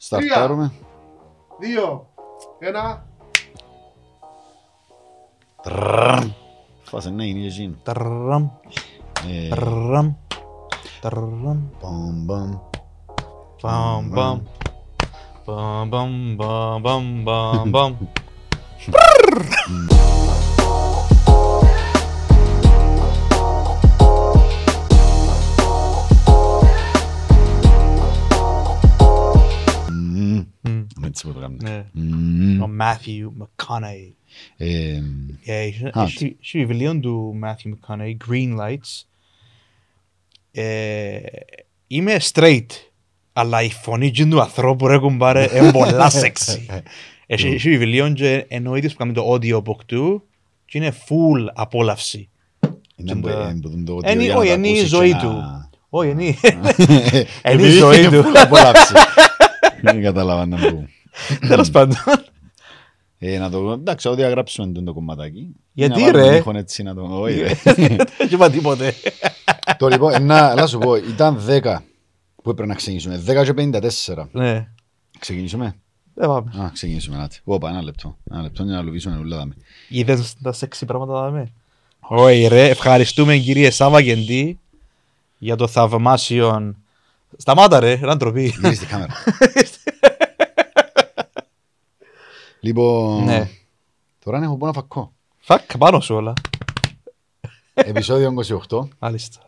Σταρτάρουμε. Δύο. Ένα. Τρρρρρ. Φάσε να είναι η εκείνο. Τραμ, Ε, τραμ, τραμ. παμ, παμ. Μπαμ, μπαμ. Μπαμ, μπαμ, μπαμ, μπαμ, μπαμ, μπαμ. Μμ, Έτσι που το κάνουμε. ναι. Μμμ. Ο Matthew McConaughey. Ε, Ε, έχει- Α, έχει- Έχει βιβλίο του Matthew McConaughey, Green Lights. Ε, Είμαι straight, αλλά η φωνή του ανθρώπου ρε κουμπάρε είναι πολλά σεξι. Έχει έχει βιβλίο και εννοείται που κάνει το audiobook του και είναι full απόλαυση. είναι που- τα- ε, που τον το Είναι- ότι για να όχι, το είναι η ακούσεις ζωή και του. να- Όχι, είναι είναι η Επειδή ζωή είναι του. full απόλαυση. Δεν κατάλαβα να πω. Τέλος πάντων. Ε, να το εντάξει, ό,τι αγράψουμε τον το κομματάκι. Γιατί, Να βάλουμε ρε; ήχον έτσι να το... Όχι, ρε. Δεν είπα τίποτε. Το λοιπόν, ε, να, να σου πω, ήταν 10 που έπρεπε να ξεκινήσουμε. 10 και 54. Ναι, Ξεκινήσουμε; δεν πάμε. Α, ξεκινήσουμε. Άτε. Όπα, ένα λεπτό. Ένα λεπτό για να λουβήσουμε ούλα δάμε. Είδες τα σεξι πράγματα να δούμε. Όχι ρε, ευχαριστούμε κύριε Σάβα Γεντή για το θαυμάσιο... Σταμάτα ρε, να ντροπή. Γύρι στη κάμερα. Λοιπόν, Ναι. τώρα έχω πω ένα φακό. Φακ, πάνω σου όλα. Επισόδιο 28. Μάλιστα.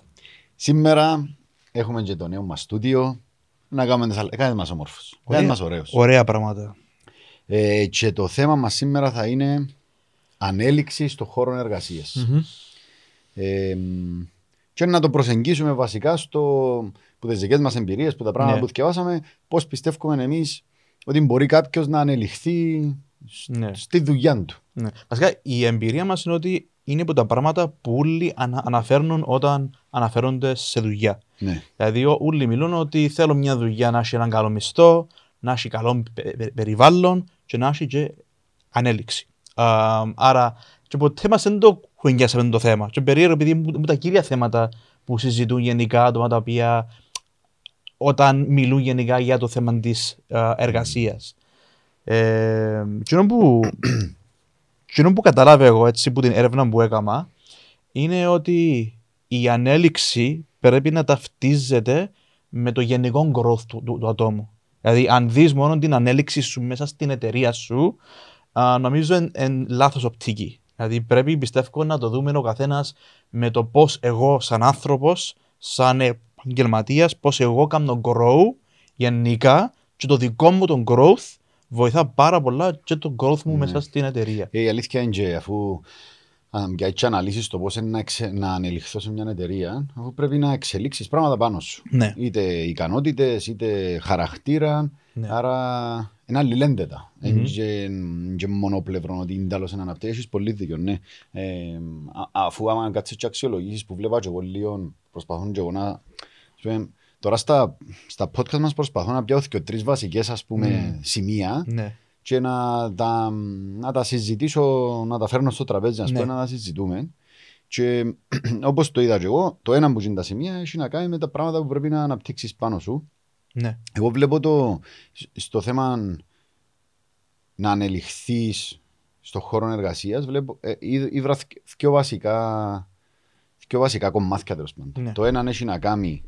Σήμερα έχουμε και το νέο μας στούντιο. Να κάνουμε τις άλλες. Κάνε μας όμορφος. Κάνε Ωραία. μας ωραίος. Ωραία πράγματα. Ε, και το θέμα μας σήμερα θα είναι ανέλυξη στον χώρο εργασίας. Μμμ. Ε, μ, και να το προσεγγίσουμε βασικά στο, που τις δικές μας εμπειρίες, που τα πράγματα Ναι. που διαβάσαμε, πώς πιστεύουμε εμείς ότι μπορεί κάποιος να ανελιχθεί σ- Ναι. στη δουλειά του. Ναι. Βασικά η εμπειρία μας είναι ότι είναι από τα πράγματα που όλοι ανα- αναφέρουν όταν αναφέρονται σε δουλειά. Ναι. Δηλαδή ο- όλοι μιλούν ότι θέλω μια δουλειά να έχει έναν καλό μισθό, να έχει καλό πε- πε- περιβάλλον και να έχει και ανέλυξη. Α, άρα και ποτέ μας δεν το χουενιάσαμε το θέμα. Και περίεργο επειδή είναι από τα κύρια θέματα που συζητούν γενικά άτομα τα οποία όταν μιλούν γενικά για το θέμα της α, εργασίας. Ε, εκείνο που, εκείνο που καταλάβω εγώ έτσι που την έρευνα που έκανα είναι ότι η ανέλυξη πρέπει να ταυτίζεται με το γενικό growth του, του, του ατόμου. Δηλαδή, αν δεις μόνο την ανέλυξη σου μέσα στην εταιρεία σου, α, νομίζω είναι εν λάθος οπτική. Δηλαδή, πρέπει πιστεύω να το δούμε ο καθένας με το πώς εγώ σαν άνθρωπος, σαν επαγγελματίας, πώς εγώ κάνω grow γενικά και το δικό μου τον growth βοηθά πάρα πολλά και το growth μου Ναι. μέσα στην εταιρεία. Ε, η αλήθεια είναι και αφού αν πιάσεις αναλύσεις το πώς είναι να, εξε, να ανελιχθώ σε μια εταιρεία, αφού πρέπει να εξελίξεις πράγματα πάνω σου. Ναι. Είτε ικανότητες, είτε χαρακτήρα, Ναι. άρα είναι αλληλένδετα. Μμμ. Είναι και, και μονοπλευρό ότι είναι τέλος ένα αναπτύσσεις. Έχεις πολύ δίκιο, ναι. Ε, α- αφού άμα κάτσεις και αξιολογήσεις που βλέπα και εγώ λίγο, προσπαθούν και εγώ να... σου πούμε, Τώρα στα, στα podcast μας προσπαθώ να πιάω και τρεις βασικές ας πούμε Μμ. σημεία Ναι. και να τα, να τα συζητήσω, να τα φέρνω στο τραπέζι, να, Ναι. πούμε, να τα συζητούμε. Και όπως το είδα και εγώ, το ένα που είναι τα σημεία έχει να κάνει με τα πράγματα που πρέπει να αναπτύξεις πάνω σου. Ναι. Εγώ βλέπω το στο θέμα να ανελιχθείς στον χώρο εργασίας, βλέπω, ε, είδ- είδα δύο βασικά, δύο βασικά κομμάτια τέλος πάντων. Ναι. Το ένα έχει να κάνει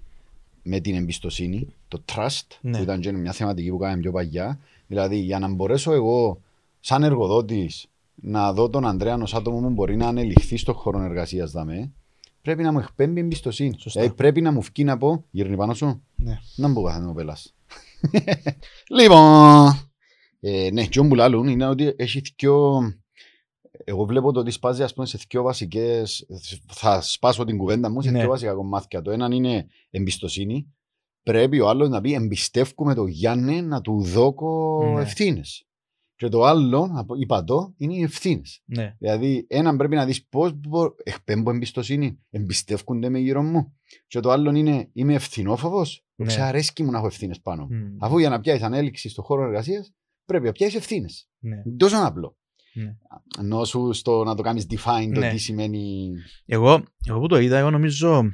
με την εμπιστοσύνη, το trust, Ναι. που ήταν και μια θεματική που κάναμε πιο παγιά. Δηλαδή, για να μπορέσω εγώ, σαν εργοδότης, να δω τον Ανδρέα ως άτομο που μπορεί να ανελιχθεί στον χώρο εργασίας δαμέ, πρέπει να μου εκπέμπει εμπιστοσύνη. Σωστά. Δηλαδή, πρέπει να μου βγει να πω, γύρνει πάνω σου, Ναι. να μου καθένα ο πελάς. λοιπόν, ε, ναι, και που λάλλουν είναι ότι έχει δυο... Εγώ βλέπω το ότι σπάζει ας πούμε, σε δύο βασικές... Θα σπάσω την κουβέντα μου σε Ναι. δύο βασικά κομμάτια. Το ένα είναι εμπιστοσύνη. Πρέπει ο άλλος να πει εμπιστεύκουμε τον Γιάννη να του δώκω Ναι. ευθύνες. Και το άλλο, να πω- είπα το, είναι οι ευθύνες. Ναι. Δηλαδή, έναν πρέπει να δεις πώς μπο- εκπέμπω εμπιστοσύνη, εμπιστεύκονται με γύρω μου. Και το άλλο είναι, είμαι ευθυνόφοβος, Ναι. ναι. ξαρέσκει μου να έχω ευθύνες πάνω. μου. Μμ. Αφού για να πιάσεις ανέλυξη στον χώρο εργασίας, πρέπει να πιάσεις ευθύνες. Ναι. Τόσο απλό. Ναι. Ενώ σου στο να το κάνεις define το Ναι. τι σημαίνει... Εγώ, εγώ που το είδα, εγώ νομίζω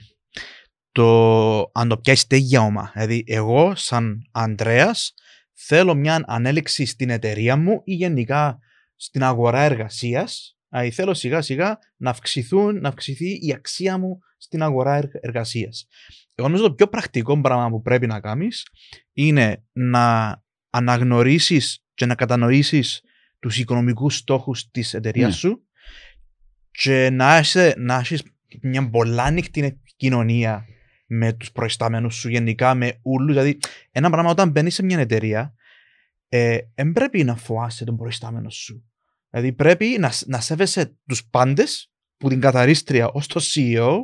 το, αν το πιάσεις τέγια όμα. Δηλαδή, εγώ σαν Ανδρέας θέλω μια ανέλυξη στην εταιρεία μου ή γενικά στην αγορά εργασίας. Δηλαδή θέλω σιγά σιγά να, αυξηθούν, να αυξηθεί η αξία μου στην αγορά εργασίας. Εγώ νομίζω το πιο πρακτικό πράγμα που πρέπει να κάνεις είναι να αναγνωρίσεις και να κατανοήσεις τους οικονομικούς στόχους της εταιρείας Ναι. σου και να έχει να έχεις μια πολλά ανοιχτή επικοινωνία με τους προϊσταμένου σου γενικά, με όλους. Δηλαδή, ένα πράγμα όταν μπαίνεις σε μια εταιρεία, ε, δεν πρέπει να φοάσαι τον προϊστάμενο σου. Δηλαδή, πρέπει να, να σέβεσαι τους πάντες, που την καθαρίστρια ως το CEO,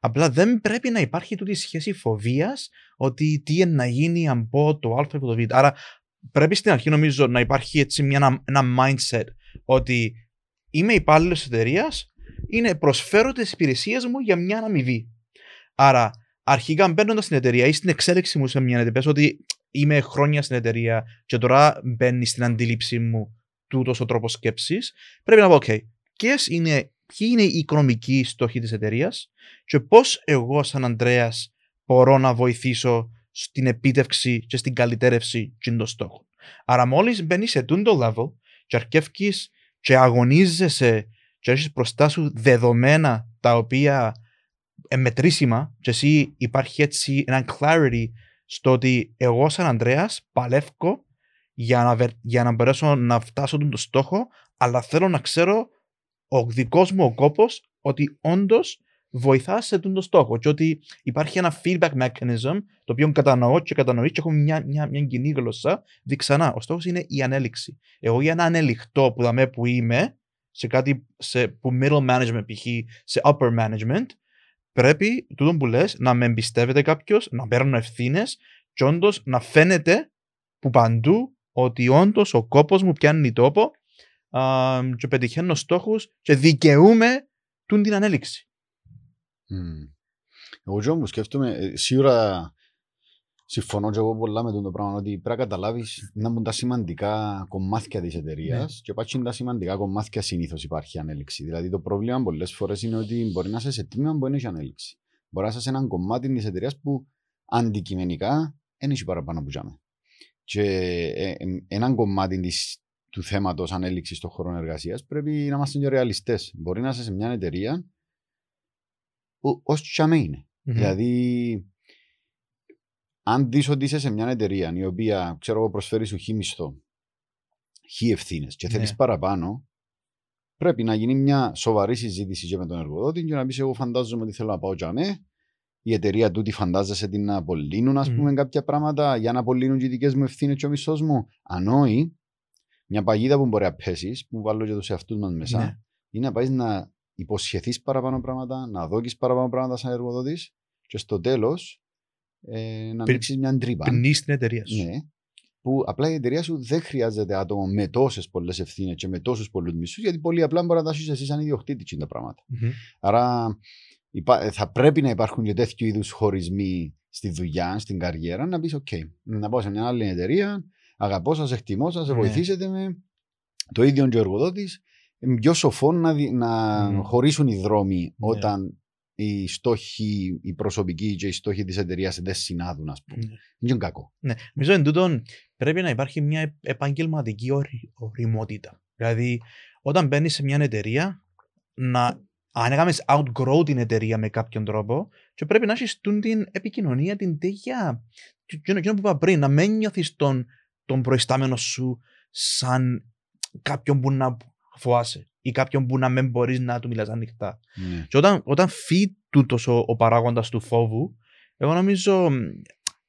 απλά δεν πρέπει να υπάρχει τούτη σχέση φοβίας ότι τι είναι να γίνει αν πω το Α ή το Β. Άρα, πρέπει στην αρχή νομίζω να υπάρχει έτσι μια, ένα mindset ότι είμαι υπάλληλος της εταιρείας, είναι προσφέρω τις υπηρεσίες μου για μια αμοιβή. Άρα, αρχικά μπαίνοντας στην εταιρεία ή στην εξέλιξη μου σε μια εταιρεία, πες ότι είμαι χρόνια στην εταιρεία και τώρα μπαίνει στην αντίληψή μου τούτος ο τρόπος σκέψης, πρέπει να πω: OK, ποιες είναι, ποιοι είναι οι οικονομικοί στόχοι της εταιρείας και πώς εγώ, σαν Ανδρέας, μπορώ να βοηθήσω στην επίτευξη και στην καλυτέρευση των στόχων. Άρα, μόλις μπαίνεις σε τούτο level και αρκεύει και αγωνίζεσαι και έχεις μπροστά σου δεδομένα τα οποία εμετρήσιμα και εσύ υπάρχει έτσι ένα clarity στο ότι εγώ σαν Ανδρέας παλεύω για να, βε- για να μπορέσω να φτάσω τον στόχο αλλά θέλω να ξέρω ο δικός μου ο κόπος ότι όντως βοηθάς σε τον στόχο και ότι υπάρχει ένα feedback mechanism το οποίο κατανοώ και κατανοείς και έχω μια, μια, μια κοινή γλώσσα δει ξανά, ο στόχος είναι η ανέλυξη εγώ για να ανελιχτώ που δαμέ που είμαι σε κάτι σε, που middle management π.χ. σε upper management πρέπει τούτο που λες να με εμπιστεύεται κάποιος, να παίρνω ευθύνες και όντως να φαίνεται που παντού ότι όντως ο κόπος μου πιάνει τόπο α, και πετυχαίνω στόχους και δικαιούμαι τούν την ανέλυξη. Μμμ. Εγώ και μου σκέφτομαι, ε, σίγουρα συμφωνώ και εγώ πολλά με το πράγμα ότι πρέπει να καταλάβεις να μπουν τα σημαντικά κομμάτια της εταιρείας Ναι. και πάτσι τα σημαντικά κομμάτια συνήθως υπάρχει ανέλυξη. Δηλαδή το πρόβλημα πολλές φορές είναι ότι μπορεί να είσαι σε τμήμα που δεν έχει ανέλυξη. Μπορεί να είσαι σε έναν κομμάτι της εταιρείας που αντικειμενικά δεν έχει παραπάνω που τζάμε. Και ε, ε, έναν κομμάτι της, του θέματος ανέλυξης των χώρων εργασίας πρέπει να είμαστε και ρεαλιστές. Μπορεί να είσαι σε μια εταιρεία που ως τσάμε είναι. Δηλαδή, αν δεις ότι είσαι σε μια εταιρεία η οποία, ξέρω εγώ, προσφέρει σου χι μισθό, χι ευθύνες και Ναι. θέλεις παραπάνω, πρέπει να γίνει μια σοβαρή συζήτηση και με τον εργοδότη και να πεις εγώ φαντάζομαι ότι θέλω να πάω τζαμέ, η εταιρεία τούτη φαντάζεσαι την να απολύνουν ας Μμμ. πούμε κάποια πράγματα για να απολύνουν και οι δικές μου ευθύνες και ο μισθός μου. Αν όχι, μια παγίδα που μπορεί να πέσεις, που βάλω και τους εαυτούς μας μέσα, Ναι. είναι να πάεις να υποσχεθείς παραπάνω πράγματα, να δώκεις παραπάνω πράγματα σαν εργοδότης και στο τέλος ε, να Πι- ανοίξεις μια τρύπα. Πνεί στην εταιρεία σου. Ναι, που απλά η εταιρεία σου δεν χρειάζεται άτομο με τόσες πολλές ευθύνες και με τόσους πολλούς μισθούς, γιατί πολύ απλά μπορεί να τα έχεις εσύ σαν ιδιοκτήτης τα πράγματα. Μμμ. Άρα υπά- ε, θα πρέπει να υπάρχουν και τέτοιου είδους χωρισμοί στη δουλειά, στην καριέρα, να πεις: OK, να πάω σε μια άλλη εταιρεία, αγαπώ σας, εκτιμώ σας, Ναι. βοηθήσετε με. Το ίδιο και ο εργοδότης. Πιο σοφό να, δι- να Μμμ. χωρίσουν οι δρόμοι Ναι. όταν οι στόχοι, οι προσωπικοί και οι στόχοι της εταιρείας δεν συνάδουν, ας πούμε. Ναι. Είναι κακό. Ναι, νομίζω εν τούτον πρέπει να υπάρχει μια επ- επαγγελματική ορι- οριμότητα. Δηλαδή, όταν μπαίνεις σε μια εταιρεία, να αν έκαμες outgrow την εταιρεία με κάποιον τρόπο, και πρέπει να έχεις την επικοινωνία, την τέτοια. και Εκείνο εκείνο που είπα πριν, να μην νιώθεις τον, τον προϊστάμενο σου σαν κάποιον που να φοάσαι ή κάποιον που να μην μπορείς να του μιλάς ανοιχτά. Ναι. Και όταν, όταν φύγει τούτος ο, ο παράγοντας του φόβου, εγώ νομίζω, μ,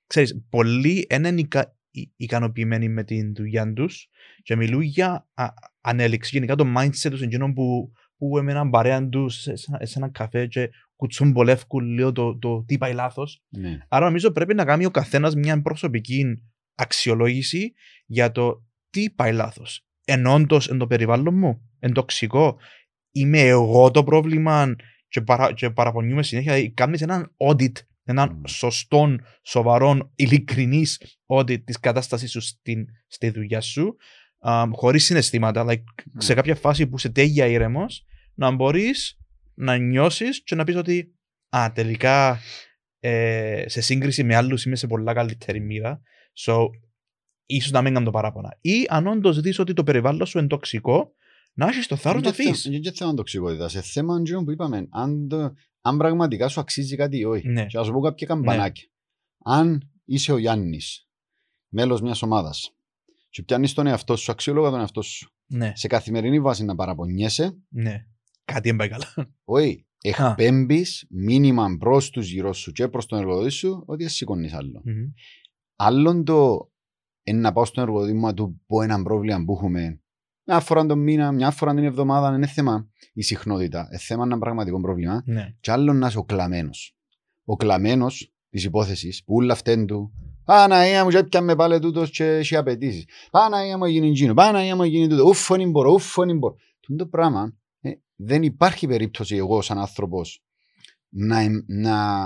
ξέρεις, πολλοί δεν είναι ικα, ι- ικανοποιημένοι με την δουλειά τους και μιλούν για α, ανέλυξη. Γενικά το mindset τους εκείνων που, που έμεναν παρέα τους σε, σε, ένα- σε ένα καφέ και κουτσούν πολεύκουν λίγο το, το τι πάει λάθος. ναι. Άρα νομίζω πρέπει να κάνει ο καθένας μια προσωπική αξιολόγηση για το τι πάει λάθος. Εν όντως εν το περιβάλλον μου, εν τοξικό, είμαι εγώ το πρόβλημα και, παρα, και παραπονιούμε συνέχεια. Δηλαδή, κάνεις έναν audit, έναν Mm. σωστό, σοβαρό, ειλικρινής audit της κατάσταση σου στην, στη δουλειά σου, χωρίς συναισθήματα. Like, σε Ναι. κάποια φάση που είσαι τέλεια ήρεμος, να μπορείς να νιώσεις και να πεις ότι Α, τελικά ε, σε σύγκριση με άλλους είμαι σε πολλά καλύτερη μοίρα. So, ίσως να μην κάνω το παράπονα. Ή αν όντως δεις ότι το περιβάλλον σου είναι τοξικό, να έχεις το θάρρος να φύγεις. Είναι και θέμα τοξικότητα. Σε θέμα αντζήνων που είπαμε, αν, το, αν πραγματικά σου αξίζει κάτι ή όχι. Ναι. Και να σου πω κάποια καμπανάκια. Αν είσαι ο Γιάννης, μέλος μιας ομάδας, και πιάνεις τον εαυτό σου, αξιόλογα τον εαυτό σου, Ναι, σε καθημερινή βάση να παραπονιέσαι, ναι. Κάτι δεν πάει καλά. όχι, εκπέμπεις μήνυμα προς τους γύρω σου και προς τον εργοδότη σου ότι δεν σηκώνεις άλλο. Μμμ. Άλλον το είναι να πάω στον εργοδότη μου να του πω ένα πρόβλημα που έχουμε μια φορά τον μήνα, μια φορά την εβδομάδα, δεν είναι θέμα η συχνότητα, είναι θέμα ένα πραγματικό πρόβλημα. Ναι. Και άλλον να είσαι ο κλαμμένος. Ο κλαμμένος της υπόθεσης που όλα φταίνουν του. Παναγία μου, και έπιαμε πάλι τούτος και έχει απαιτήσεις. Παναγία μου, γίνει τζίνο. Παναγία μου, γίνει τούτο. Ούφ, δεν μπορώ, ούφ, δεν μπορώ. Τούν το πράγμα ε, δεν υπάρχει περίπτωση εγώ, σαν άνθρωπος, να, εμ- να,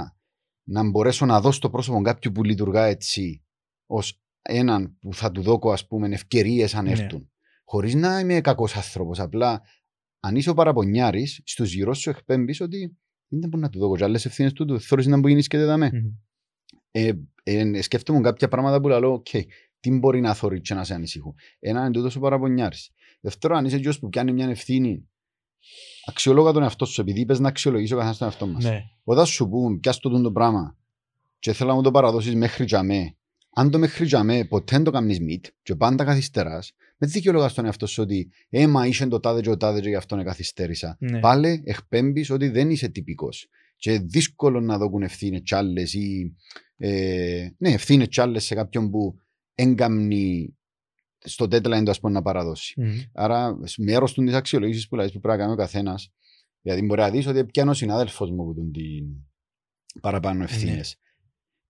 να μπορέσω να δώσω το πρόσωπο κάποιου που λειτουργά έτσι, ως έναν που θα του δώκω, ας πούμε, ευκαιρίες αν Ναι. έρθουν. Χωρίς να είμαι κακός άνθρωπος. Απλά αν είσαι ο παραπονιάρης, στου γύρω σου εκπέμπεις ότι δεν μπορεί να του δω άλλες ευθύνες του, του θέλει να μπορεί και δεν δαμέ. Μμμ. Ε, ε, σκέφτομαι κάποια πράγματα που λέω, οκ, τι μπορεί να θωρεί και να σε ανησυχούν. Ένα είναι τούτος ο παραπονιάρης. Δεύτερο, αν είσαι γιος που πιάνει μια ευθύνη, αξιολόγα τον εαυτό σου, επειδή είπες να αξιολογήσει ο καθένας τον εαυτό μας. Ναι. Όταν σου πούν, πιάσ' το το πράγμα, και θέλω να μου το παραδώσεις μέχρι τζαμέ, αν το μέχρι τζαμέ ποτέ δεν το κάνεις meet, και πάντα καθυστεράς, με δικαιολογάς στον εαυτό σου ότι, ε, μα είσαι το τάδε και ο τάδε και γι' αυτό καθυστέρησα. Ναι. Πάλι εκπέμπεις ότι δεν είσαι τυπικός. Και δύσκολο να δοκούν ευθύνες τσάλες ή. Ε, ναι, ευθύνες τσάλες σε κάποιον που έγκαμνει στο deadline του ας πούμε, να παραδώσει. Μμμ. Άρα, μέρος του της αξιολόγησης που λέει που πρέπει να κάνει ο καθένας, γιατί μπορεί να δεις ότι πιάνω ο συνάδελφος μου που τον την παραπάνω ευθύνες. Ναι.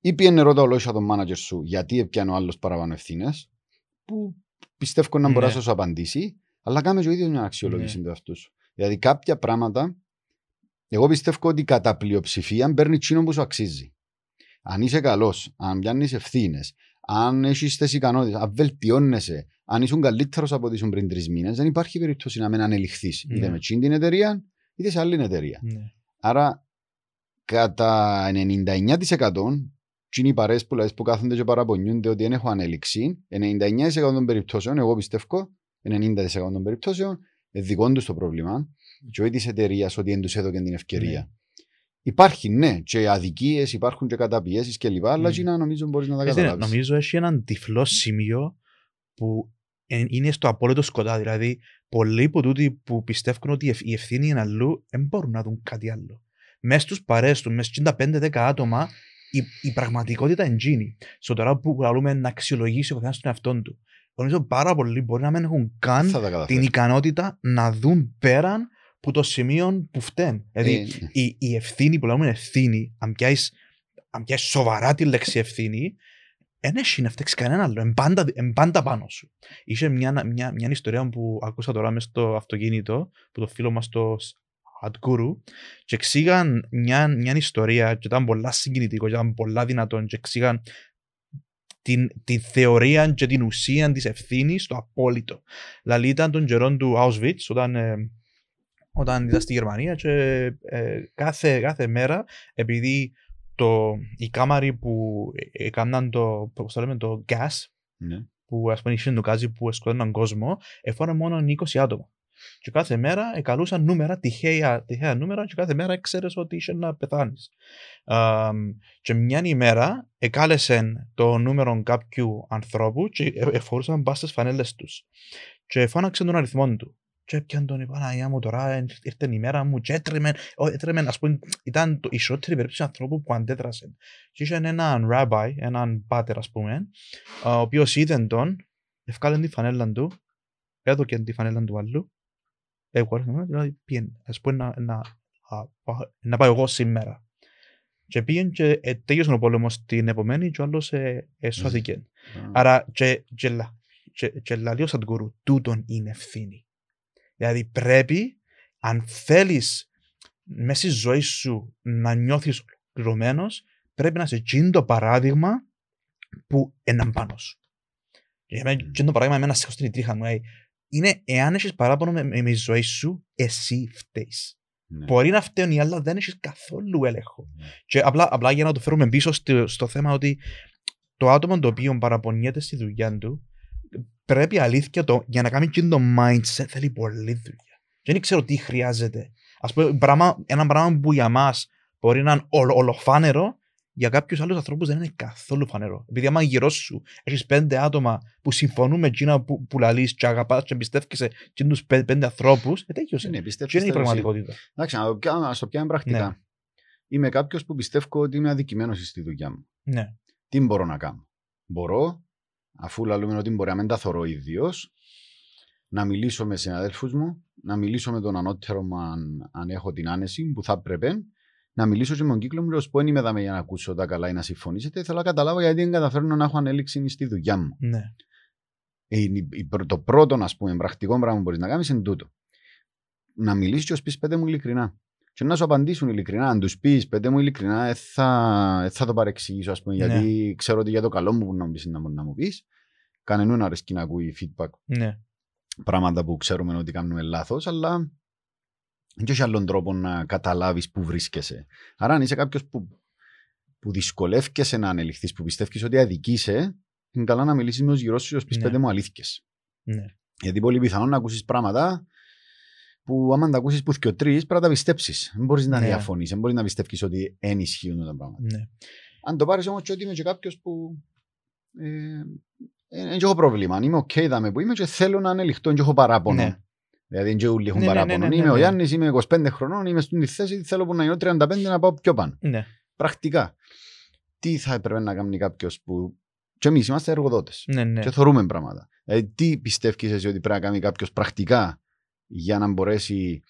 Ή πιένε ρώτα ολόισα τον manager σου γιατί έπιανε ο άλλος παραπάνω ευθύνες, που πιστεύω να μπορεί Ναι. να σου απαντήσει, αλλά κάμε και ο ίδιος μια αξιολόγηση Ναι. τους εαυτού σου. Δηλαδή κάποια πράγματα, εγώ πιστεύω ότι κατά πλειοψηφία παίρνει τσίνο που σου αξίζει. Αν είσαι καλός, αν πιάνεις ευθύνες, αν έχεις τις ικανότητες, αν βελτιώνεσαι, αν ήσουν καλύτερος από ό,τι ήσουν πριν τρεις μήνες, δεν υπάρχει περίπτωση να μην ανελιχθείς είτε Ναι. με τσιν την εταιρεία, είτε σε άλλη εταιρεία. Ναι. Άρα, κατά 99% τσινοί παρέες που, λες, που κάθονται και παραπονιούνται ότι δεν έχω ανέλυξη, 99% των περιπτώσεων, εγώ πιστεύω, 90% των περιπτώσεων, είναι δικό τους το πρόβλημα και όχι της εταιρείας ότι δεν τους έδωκε την ευκαιρία. Ναι. Υπάρχει, ναι, και αδικίες, υπάρχουν και καταπιέσεις κλπ. Αλλά Μμμ. τσινά νομίζω μπορείς να τα Έτσι είναι, καταλάβεις. νομίζω έχει έναν τυφλό σημείο που εν- είναι στο απόλυτο σκοτάδι. Δηλαδή, πολλοί από τούτοι που πιστεύουν ότι η ευ- η ευθύνη είναι αλλού, δεν μπορούν να δουν κάτι άλλο. Μέσα στου παρέ τους, μέσα στι 5-10 άτομα, η, η πραγματικότητα είναι τζίνη. Στο τώρα που καλούμε να αξιολογήσει ο καθένας τον εαυτό του. Νομίζω πάρα πολλοί μπορεί να μην έχουν καν θα τα την καταφέρει. ικανότητα να δουν πέραν που το σημείο που φταίνει. Δηλαδή, Ε, ναι. η, η ευθύνη που λέμε ευθύνη, αν πιάσεις, αν πιάσεις σοβαρά τη λέξη ευθύνη, δεν έχει να φταίξει κανένα άλλο. Εν πάντα, εν πάντα πάνω σου. Είχε μια, μια, μια ιστορία που ακούσα τώρα μέσα στο αυτοκίνητο, που το φίλο μας το Adguru, και εξήγαν μια, μια ιστορία και ήταν πολλά συγκινητικό, και ήταν πολλά δυνατόν και εξήγαν την, τη θεωρία και την ουσία της ευθύνης στο απόλυτο. Δηλαδή ήταν των καιρών του Auschwitz, όταν, ε, όταν ήταν στη Γερμανία και ε, κάθε, κάθε μέρα, επειδή το, οι κάμαροι που ε, έκαναν το, πώς το λέμε, το gas, Ναι. που ας πούμε είχε το γκάζι που σκότωναν κόσμο, έφανε μόνο 20 άτομα. Και κάθε μέρα εκαλούσαν νούμερα, τυχαία, τυχαία νούμερα και κάθε μέρα έξερε ότι είσαι να πεθάνεις. και μια ημέρα εκάλεσε το νούμερο κάποιου ανθρώπου και ε- εφορούσαν πας στις φανέλες τους. Και φώναξε τον αριθμό του. Και έπιαν τον Παναγία μου τώρα, ε, ήρθε η μέρα μου και έτρεμε, ό, έτρεμε, ας πούμε, ήταν το, η ισότερη περίπτωση ανθρώπου που αντέδρασε. Και είχε έναν rabbi, έναν πάτερ ας πούμε, ο οποίος είδε τον, ευκάλεν τη φανέλα του, έδωκε τη φανέλα του άλλου, εγώ δηλαδή πήγαινε, ας πούμε να, να, α, πά- να πάω εγώ σήμερα. Και πήγαινε και ε, τέλειωσε ο πόλεμος την επομένη και ο άλλος ε, εσώθηκε. Άρα και, και, λα- και, και λαλεί ο Σαντγκούρου, τούτον είναι ευθύνη. Δηλαδή πρέπει, αν θέλεις μέσα στη ζωή σου να νιώθεις ολοκληρωμένος, πρέπει να είσαι εκείνο το παράδειγμα που είναι πάνω σου. Για μένα, εκείνο το παράδειγμα εμένα σηκώ στην τρίχα μου. Ε, Είναι εάν έχεις παράπονο με, με, με τη ζωή σου, εσύ φταίεις. Ναι. Μπορεί να φταίουν οι άλλοι, αλλά δεν έχεις καθόλου έλεγχο. Ναι. Και απλά, απλά για να το φέρουμε πίσω στο, στο θέμα ότι το άτομο το οποίο παραπονιέται στη δουλειά του πρέπει αλήθεια το, για να κάνει εκείνο το mindset θέλει πολλή δουλειά. Και δεν ξέρω τι χρειάζεται. Ας πούμε, πράγμα, ένα πράγμα που για μας μπορεί να είναι ολο, ολοφάνερο, για κάποιους άλλους ανθρώπους δεν είναι καθόλου φανερό. Επειδή άμα γύρω σου έχεις πέντε άτομα που συμφωνούν με εκείνα που, που λαλείς και αγαπάς και εμπιστεύκεσαι και τους πέ- πέντε ανθρώπους, ε, τέτοιος Είναι, είναι. πιστεύεις Και είναι η τέλος πραγματικότητα. Εντάξει, να το πιάμε, ας το πιάμε πρακτικά. Ναι. Είμαι κάποιος που πιστεύω ότι είμαι αδικημένος στη δουλειά μου. Ναι. Τι μπορώ να κάνω; Μπορώ, αφού λαλούμε ότι μπορεί να μην τα θωρώ ίδιο, να μιλήσω με συναδέλφους μου, να μιλήσω με τον ανώτερο μου αν, αν έχω την άνεση που θα έπρεπε, να μιλήσω και με τον κύκλο μου, ώστε που δεν είμαι εδώ για να ακούσω τα καλά ή να συμφωνήσετε. Θέλω να καταλάβω γιατί δεν καταφέρνω να έχω ανέλυξη στη δουλειά μου. Ναι. Ε, η- η- το πρώτο, ας πούμε, πρακτικό πράγμα που μπορείς να κάνεις είναι τούτο. Να μιλήσεις και ως πεις πέντε μου ειλικρινά. Και να σου απαντήσουν ειλικρινά. Αν τους πεις πέντε μου ειλικρινά, ε, θα, ε, θα το παρεξηγήσω, ας πούμε, Ναι. γιατί ξέρω ότι για το καλό μου που να μου πεις να, μου- να μου πεις. Κανενούν αρέσκει να ακούει feedback Ναι. πράγματα που ξέρουμε ότι κάνουμε λάθος, αλλά δεν έχει άλλον τρόπο να καταλάβεις πού βρίσκεσαι. Άρα, αν είσαι κάποιος που, που δυσκολεύκεσαι να ανελιχθείς, που πιστεύει ότι αδικείσαι, είναι καλά να μιλήσεις με τους γύρω σου και πει Ναι. πέντε μου αλήθειες. Ναι. Γιατί πολύ πιθανόν να ακούσεις πράγματα που άμα τα ακούσεις που και ο τρεις πρέπει να τα πιστέψεις. Δεν μπορείς να Ναι. διαφωνείς, δεν μπορείς να πιστέψει ότι δεν ισχύουν τα πράγματα. Ναι. Αν το πάρεις όμως και ότι είμαι και κάποιος που. Ε, δεν έχω πρόβλημα. Αν είμαι OK δάμε που είμαι και θέλω να ανελιχτώ, δεν έχω παράπονο. Ναι. Δηλαδή, δεν όλοι έχουν Ναι, ναι, ναι, παράπονο. ναι, ναι, Είμαι ο ναι. Γιάννης, είμαι 25 χρονών, είμαι στην θέση, θέλω που να γίνω 35 να πάω πιο πάνω. Ναι. Πρακτικά. Τι θα έπρεπε να κάνει κάποιος που. Και εμείς είμαστε εργοδότες. Ναι. Ναι. Και θεωρούμε πράγματα. Δηλαδή, τι πιστεύεις εσύ ότι πρέπει να κάνει κάποιος πρακτικά για να μπορέσει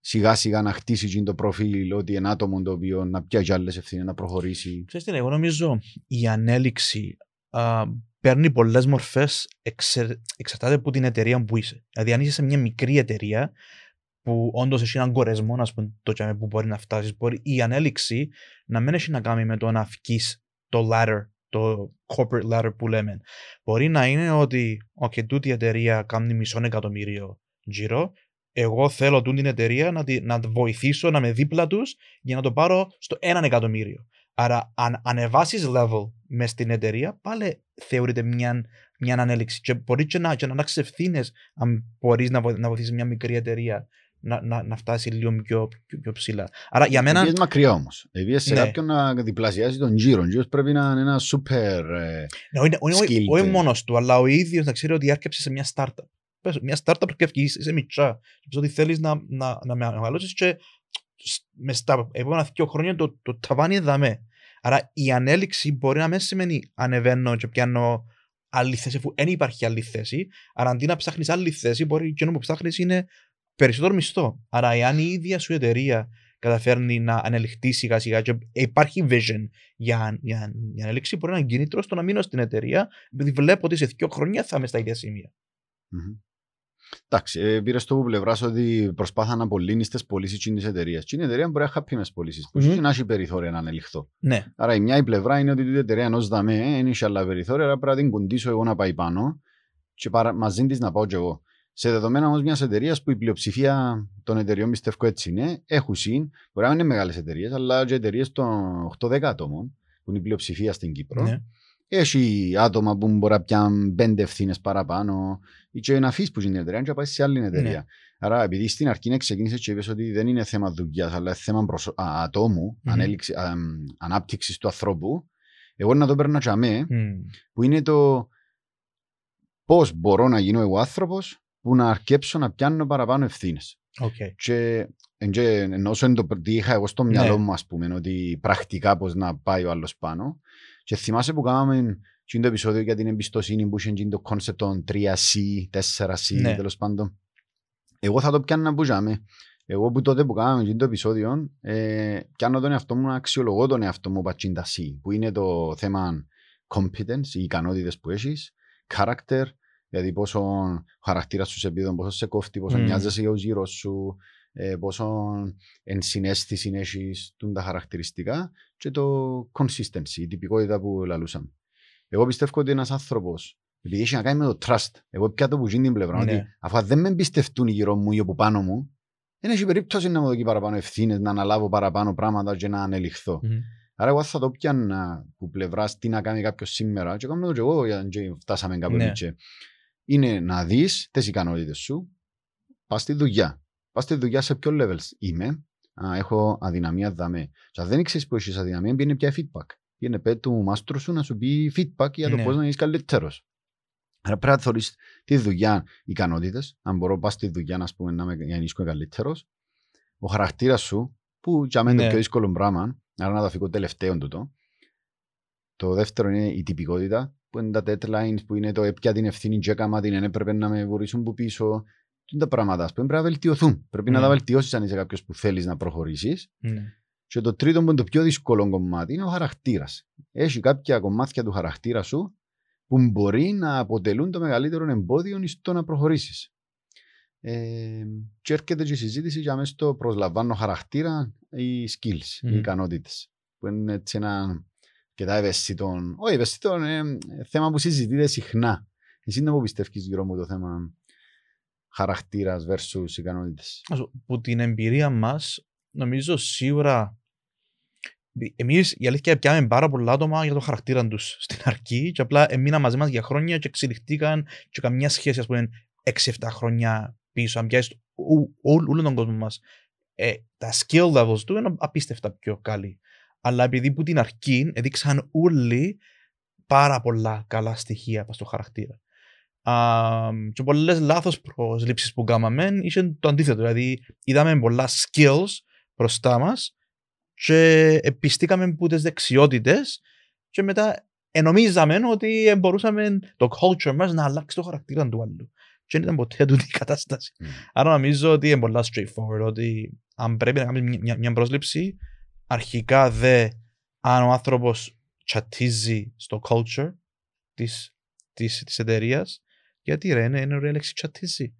σιγά σιγά να χτίσει εκείνο το προφίλ ότι ένα άτομο το οποίο να πιάσει άλλες ευθύνες, να προχωρήσει; Ξέρεις τι, είναι, εγώ νομίζω η ανέλυξη α, παίρνει πολλές μορφές εξαρτάται από την εταιρεία που είσαι. Δηλαδή, αν είσαι σε μια μικρή εταιρεία που όντως έχει έναν κορεσμό, α πούμε, το τζάμε που μπορεί να φτάσεις, μπορεί η ανέλυξη να μην έχει να κάνει με το να βγει το ladder, το corporate ladder που λέμε. Μπορεί να είναι ότι, OK, τούτη η εταιρεία κάνει μισό εκατομμύριο γύρω. Εγώ θέλω τούτη την εταιρεία να, τη, να τη βοηθήσω να με δίπλα τους για να το πάρω στο έναν εκατομμύριο. Άρα, αν ανεβάσεις level μες στην εταιρεία, πάλι θεωρείται μια, μια ανέλυξη. Και μπορεί και να, και να αλλάξεις ευθύνες αν μπορείς να, βο- να βοηθήσεις μια μικρή εταιρεία να, να, να φτάσει λίγο πιο, πιο, πιο ψηλά. Άρα, για μένα. Πήγες μακριά όμως. Πήγε σε Ναι. κάποιον να διπλασιάσει τον γύρο. Ο γύρο πρέπει να είναι ένα σούπερ. ε, Ναι, όχι- όχι- όχι- skilled, όχι ε. μόνος του, αλλά ο ίδιος να ξέρει ότι έρκεψε σε μια startup. Πες, μια startup και είσαι είσαι μικρά. Και πες ότι θέλεις να, να, να μεγαλώσει και σ- με στα επόμενα δύο χρόνια το, το ταβάνι δαμέ. Άρα η ανέλυξη μπορεί να μην σημαίνει ανεβαίνω και πιάνω άλλη θέση, αφού δεν υπάρχει άλλη θέση. Άρα αντί να ψάχνεις άλλη θέση, μπορεί και που ψάχνεις είναι περισσότερο μισθό. Άρα, εάν η ίδια σου εταιρεία καταφέρνει να ανελιχθεί σιγά σιγά και υπάρχει vision για, για, για ανέλυξη, μπορεί να είναι κίνητρο στο να μείνω στην εταιρεία, επειδή βλέπω ότι σε δύο χρόνια θα είμαι στα ίδια σημεία. μμμ. Εντάξει, ε, πήρες το που πλευράς ότι προσπάθα να απολύνεις τις πωλήσεις τη εταιρεία. Και η εταιρεία μπορεί να χαπεί με τι πωλήσεις. Που Μμμ. mm να έχει περιθώρια να ανελιχθώ. Ναι, Άρα η μια η πλευρά είναι ότι η εταιρεία ενός δαμέ δεν έχει άλλα περιθώρια, άρα πρέπει να την κουντήσω εγώ να πάει πάνω και παρα... μαζί της να πάω κι εγώ. Σε δεδομένα όμως μιας εταιρείας που η πλειοψηφία των εταιρεών πιστεύω έτσι είναι, έχουν συν, μπορεί να μην είναι μεγάλες εταιρείες, αλλά και εταιρείες των 8-10 ατόμων, που είναι η πλειοψηφία στην Κύπρο. ναι. Έχει άτομα που μπορεί να πιάνουν πέντε ευθύνες παραπάνω, ή και να αφήσεις που είναι η εταιρεία και να πάει σε άλλη εταιρεία. Ναι. Άρα, επειδή στην αρχή ξεκίνησες και είπες ότι δεν είναι θέμα δουλειάς, αλλά είναι θέμα προσω... α, ατόμου, Μμμ. ανέλυξη- α, μ, ανάπτυξης του ανθρώπου, εγώ να το παίρνω τζιαμέ, Μμ. που είναι το πώς μπορώ να γίνω εγώ άνθρωπος που να αρκέψω να πιάνω παραπάνω ευθύνες. Οκ. Και, εν και ενώ όσο είναι το τι είχα εγώ στο Ναι. μυαλό μου, ας πούμε, ότι πρακτικά πώς να πάει ο άλλος πάνω. Και θυμάσαι που κάναμε και το επεισόδιο για την εμπιστοσύνη που είχε και το concept των 3C, 4C, Ναι. τέλος πάντων. Εγώ θα το πιάνω που τζιαμέ. Εγώ που τότε που κάναμε και το επεισόδιο, ε, πιάνω τον εαυτό μου να αξιολογώ τον εαυτό μου πας τζείν τα C, που είναι το θέμα competence, οι ικανότητες που έχεις, character, δηλαδή πόσο ο χαρακτήρας σου σε επίδον, πόσο σε κόφτει, πόσο Μμμ. νοιάζεσαι για τους γύρω σου, ε, πόσο ενσυναίσθηση έχεις τα χαρακτηριστικά και το consistency, η τυπικότητα που λαλούσαμε. Εγώ πιστεύω ότι ένας άνθρωπος, επειδή έχει να κάνει με το trust, εγώ πια το που γίνει την πλευρά, Ναι. ότι αφού δεν με εμπιστευτούν οι γύρω μου ή από πάνω μου, δεν έχει περίπτωση να μου δώσει παραπάνω ευθύνες, να αναλάβω παραπάνω πράγματα και να ανελιχθώ. Μμ. Άρα εγώ θα το πιάνα που πλευράς τι να κάνει κάποιος σήμερα και κάνω το και εγώ για να φτάσαμε κάπου Ναι. εκεί. Είναι να δεις τις ικανότητες σου, πας στη δουλειά. Πας στη δουλειά σε ποιο level είμαι, Α, έχω αδυναμία δαμέ. Και αν δεν ξέρεις που έχεις αδυναμία, πήγαινε πια feedback. Πήγαινε πέ του μάστρου σου να σου πει feedback για το Ναι. πώς να είσαι καλύτερος. Άρα πρέπει να θεωρείς τη δουλειά ικανότητες, αν μπορώ πας στη δουλειά να, πούμε, να είμαι, για να είσαι καλύτερος. Ο χαρακτήρας σου, που για μένα είναι Ναι. το πιο δύσκολο πράγμα, άρα να το αφήσω τελευταίο τούτο. Το δεύτερο είναι η τυπικότητα, που είναι τα deadlines, που είναι το έπια την ευθύνη και έκαμα την, εν έπρεπε να με βουρήσουν που πίσω. Τι είναι τα πράγματα, ας πούμε, πρέπει να βελτιωθούν. Πρέπει να Ναι. τα βελτιώσεις αν είσαι κάποιος που θέλεις να προχωρήσεις. Ναι. Και το τρίτο που είναι το πιο δύσκολο κομμάτι είναι ο χαρακτήρας. Έχει κάποια κομμάτια του χαρακτήρα σου που μπορεί να αποτελούν το μεγαλύτερο εμπόδιο στο να προχωρήσεις. Ε, και έρχεται και η συζήτηση για μέσα στο προσλαμβάνω χαρακτήρα ή skills, Μμμ. οι ικανότητες. Που είναι έτσι ένα αρκετά ευαίσθητο, όχι ευαίσθητο, ε, θέμα που συζητείται συχνά. Εσύ δεν μου πιστεύεις γύρω μου το θέμα χαρακτήρας versus ικανότητες. Ας- Που την εμπειρία μας, νομίζω σίγουρα Εμείς η αλήθεια πιάμε πάρα πολλά άτομα για το χαρακτήρα τους στην αρχή και απλά έμειναν μαζί μας για χρόνια και εξελιχθήκαν και καμιά σχέση, ας πούμε, 6-7 χρόνια πίσω. Αν πιάσεις όλο τον κόσμο μας, ε, τα skill levels του είναι απίστευτα πιο καλή. Αλλά επειδή που την αρχή έδειξαν όλοι πάρα πολλά καλά στοιχεία πας στο χαρακτήρα. Α, και πολλές λάθος προσλήψεις που κάναμε είχε το αντίθετο. Δηλαδή είδαμε πολλά skills μπροστά μας και επιστήκαμε από τις δεξιότητες και μετά ενομίζαμε ότι ε, μπορούσαμε το culture μας να αλλάξει το χαρακτήρα του άλλου. Και δεν ήταν ποτέ τούτη η κατάσταση. Mm. Άρα νομίζω ότι είναι πολλά straightforward ότι αν πρέπει να κάνεις μια, μια, μια πρόσληψη αρχικά δε αν ο άνθρωπος τσατίζει στο culture της, της, της εταιρείας γιατί ρε είναι, είναι ωραία λέξη τσατίζει.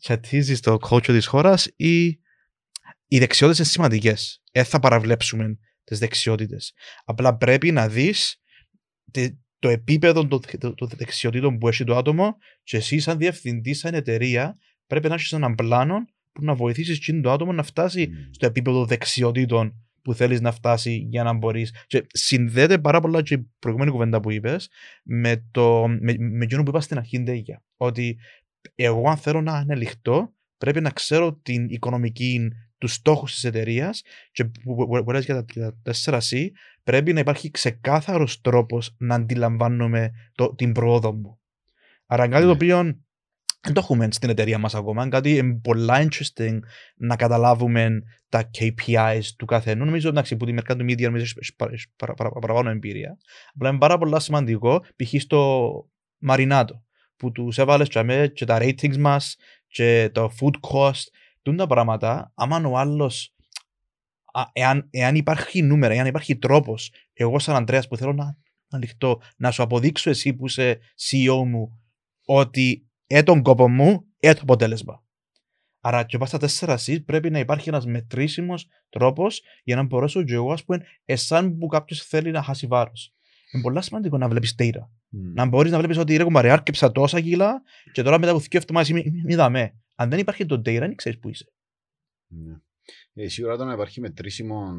Τσατίζει στο culture της χώρας ή οι δεξιότητες είναι σημαντικές. Δεν θα παραβλέψουμε τις δεξιότητες. Απλά πρέπει να δεις τε- το επίπεδο των, των- των δεξιοτήτων που έχει το άτομο και εσύ σαν διευθυντή, σαν εταιρεία πρέπει να έχεις έναν πλάνο που να βοηθήσεις εκείνο το άτομο να φτάσει Mm. στο επίπεδο δεξιοτήτων που θέλεις να φτάσει για να μπορείς. Και συνδέεται πάρα πολλά και η προηγούμενη κουβέντα που είπες με, το, με, με εκείνο που είπα στην αρχή Ντέγια. Ότι εγώ αν θέλω να είναι λιχτό πρέπει να ξέρω την οικονομική τους στόχους της εταιρείας και που που- που λες για τα- για τα 4C πρέπει να υπάρχει ξεκάθαρος τρόπος να αντιλαμβάνομαι το, την πρόοδο μου. Άρα κάτι το Ναι. οποίο δεν το έχουμε στην εταιρεία μας ακόμα. Κάτι είναι πολλά interesting να καταλάβουμε τα KPIs του καθενού. Νομίζω εντάξει που τη μερικά του media νομίζω έχει παρα- έχει παρα- παρα- παραπάνω εμπειρία. Απλά είναι πάρα πολλά σημαντικό π.χ. στο Μαρινάτο που τους έβαλες και, αμέ, και τα ratings μας και το food cost τούν τα πράγματα άμα ο άλλος α, εάν, εάν υπάρχει νούμερα, εάν υπάρχει τρόπος εγώ σαν Ανδρέας που θέλω να ανοιχτώ να σου αποδείξω εσύ που είσαι CEO μου ότι ε τον κόπο μου, ε το αποτέλεσμα. Άρα και πάω στα 4C πρέπει να υπάρχει ένας μετρήσιμος τρόπος για να μπορέσω και εγώ ας πούμε εσάν που κάποιος θέλει να χάσει βάρος. Είναι πολύ σημαντικό να βλέπεις data. Mm. Να μπορείς να βλέπεις ότι ρε κουμπάρε άρκεψα τόσα κιλά και τώρα μετά από δύο εβδομάδες είμαι- είμαι είδαμε. Αν δεν υπάρχει το data δεν ξέρεις που είσαι. Ναι. Ε, σίγουρα το να υπάρχει μετρήσιμο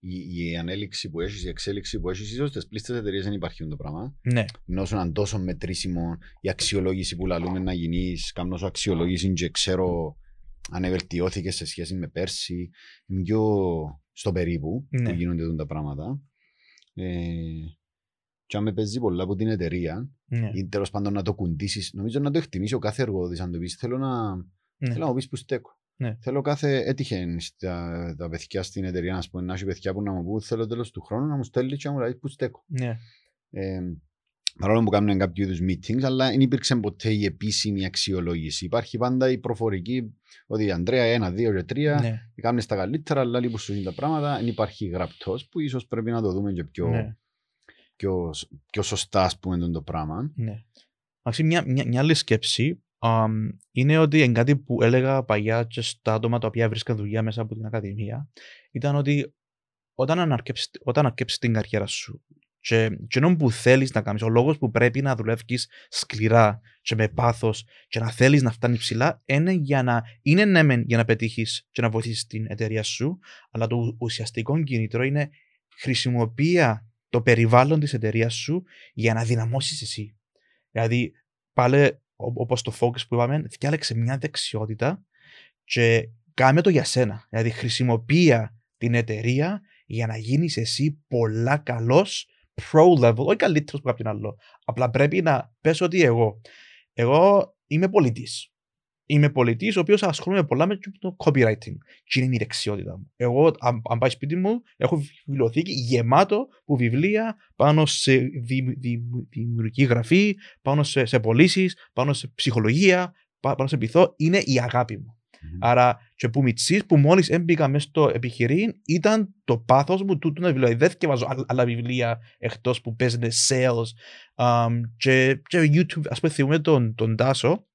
η, η ανέλυξη που έχεις, η εξέλιξη που έχεις, ίσως στις πλήστες εταιρείες δεν υπάρχει το πράγμα. Ναι. Ενώ όσο είναι τόσο μετρήσιμο η αξιολόγηση που λαλούμε να γίνεις, κάνω σου αξιολόγηση και ξέρω αν ευελτιώθηκες σε σχέση με πέρσι, είναι πιο στο περίπου Ναι. που γίνονται τούτα τα πράγματα. Ε, και αν με παίζει πολλά από την εταιρεία, Ναι. ή τέλος πάντων να το κουντήσεις, νομίζω να το εκτιμήσει ο κάθε εργοδότης, αν το πεις, θέλω να, Ναι. Θέλω να μου πεις που στέκω. Ναι. Θέλω κάθε έτυχε στα, τα παιδιά στην εταιρεία να, πούμε, να έχει παιδιά που να μου πούν θέλω τέλος του χρόνου να μου στέλνει και να μου λέει που στέκω. Ναι. Ε, παρόλο που κάνουν κάποιο είδους meetings, αλλά δεν υπήρξε ποτέ η επίσημη αξιολόγηση. Υπάρχει πάντα η προφορική ότι η Ανδρέα ένα, δύο και τρία Ναι. κάνουν στα καλύτερα, αλλά λίγο σου τα πράγματα. Δεν υπάρχει γραπτός που ίσως πρέπει να το δούμε και πιο, Ναι. πιο, πιο σωστά ας πούμε τον το πράγμα. Ναι. Αξί, μια, μια, μια άλλη σκέψη αμ, είναι ότι εν κάτι που έλεγα παλιά και στα άτομα τα οποία βρίσκαν δουλειά μέσα από την Ακαδημία ήταν ότι όταν αναρκέψεις, όταν αρκέψεις την καριέρα σου και, και ενώ που θέλεις να κάνεις, ο λόγος που πρέπει να δουλεύεις σκληρά και με πάθος και να θέλεις να φτάνεις ψηλά είναι για να, είναι ναι μεν για να πετύχεις και να βοηθήσεις την εταιρεία σου αλλά το ου- ουσιαστικό κίνητρο είναι χρησιμοποιεί το περιβάλλον της εταιρείας σου για να δυναμώσεις εσύ. Δηλαδή, πάλι όπως το focus που είπαμε, διάλεξε μια δεξιότητα και κάμε το για σένα. Δηλαδή, χρησιμοποιεί την εταιρεία για να γίνεις εσύ πολλά καλός pro level, όχι καλύτερος από κάποιον άλλο. Απλά πρέπει να πες ότι εγώ, εγώ είμαι πολιτής είμαι πολιτής ο οποίος ασχολούμαι πολλά με το copywriting. Και είναι η δεξιότητα μου. Εγώ, αν, αν πάει σπίτι μου, έχω βιβλιοθήκη γεμάτο που βιβλία πάνω σε δη, δη, δημιουργική γραφή, πάνω σε, σε πωλήσεις, πάνω σε ψυχολογία, πάνω σε πειθό. Είναι η αγάπη μου. Mm-hmm. Άρα, και που μητσής που μόλις έμπηκα μέσα στο επιχειρήν ήταν το πάθος μου τούτο να βιβλία. Δεν διαβάζω άλλα βιβλία εκτός που παίζουν sales. Um, και, και YouTube, ας πούμε, θυμούμε τον, τον Τάσο,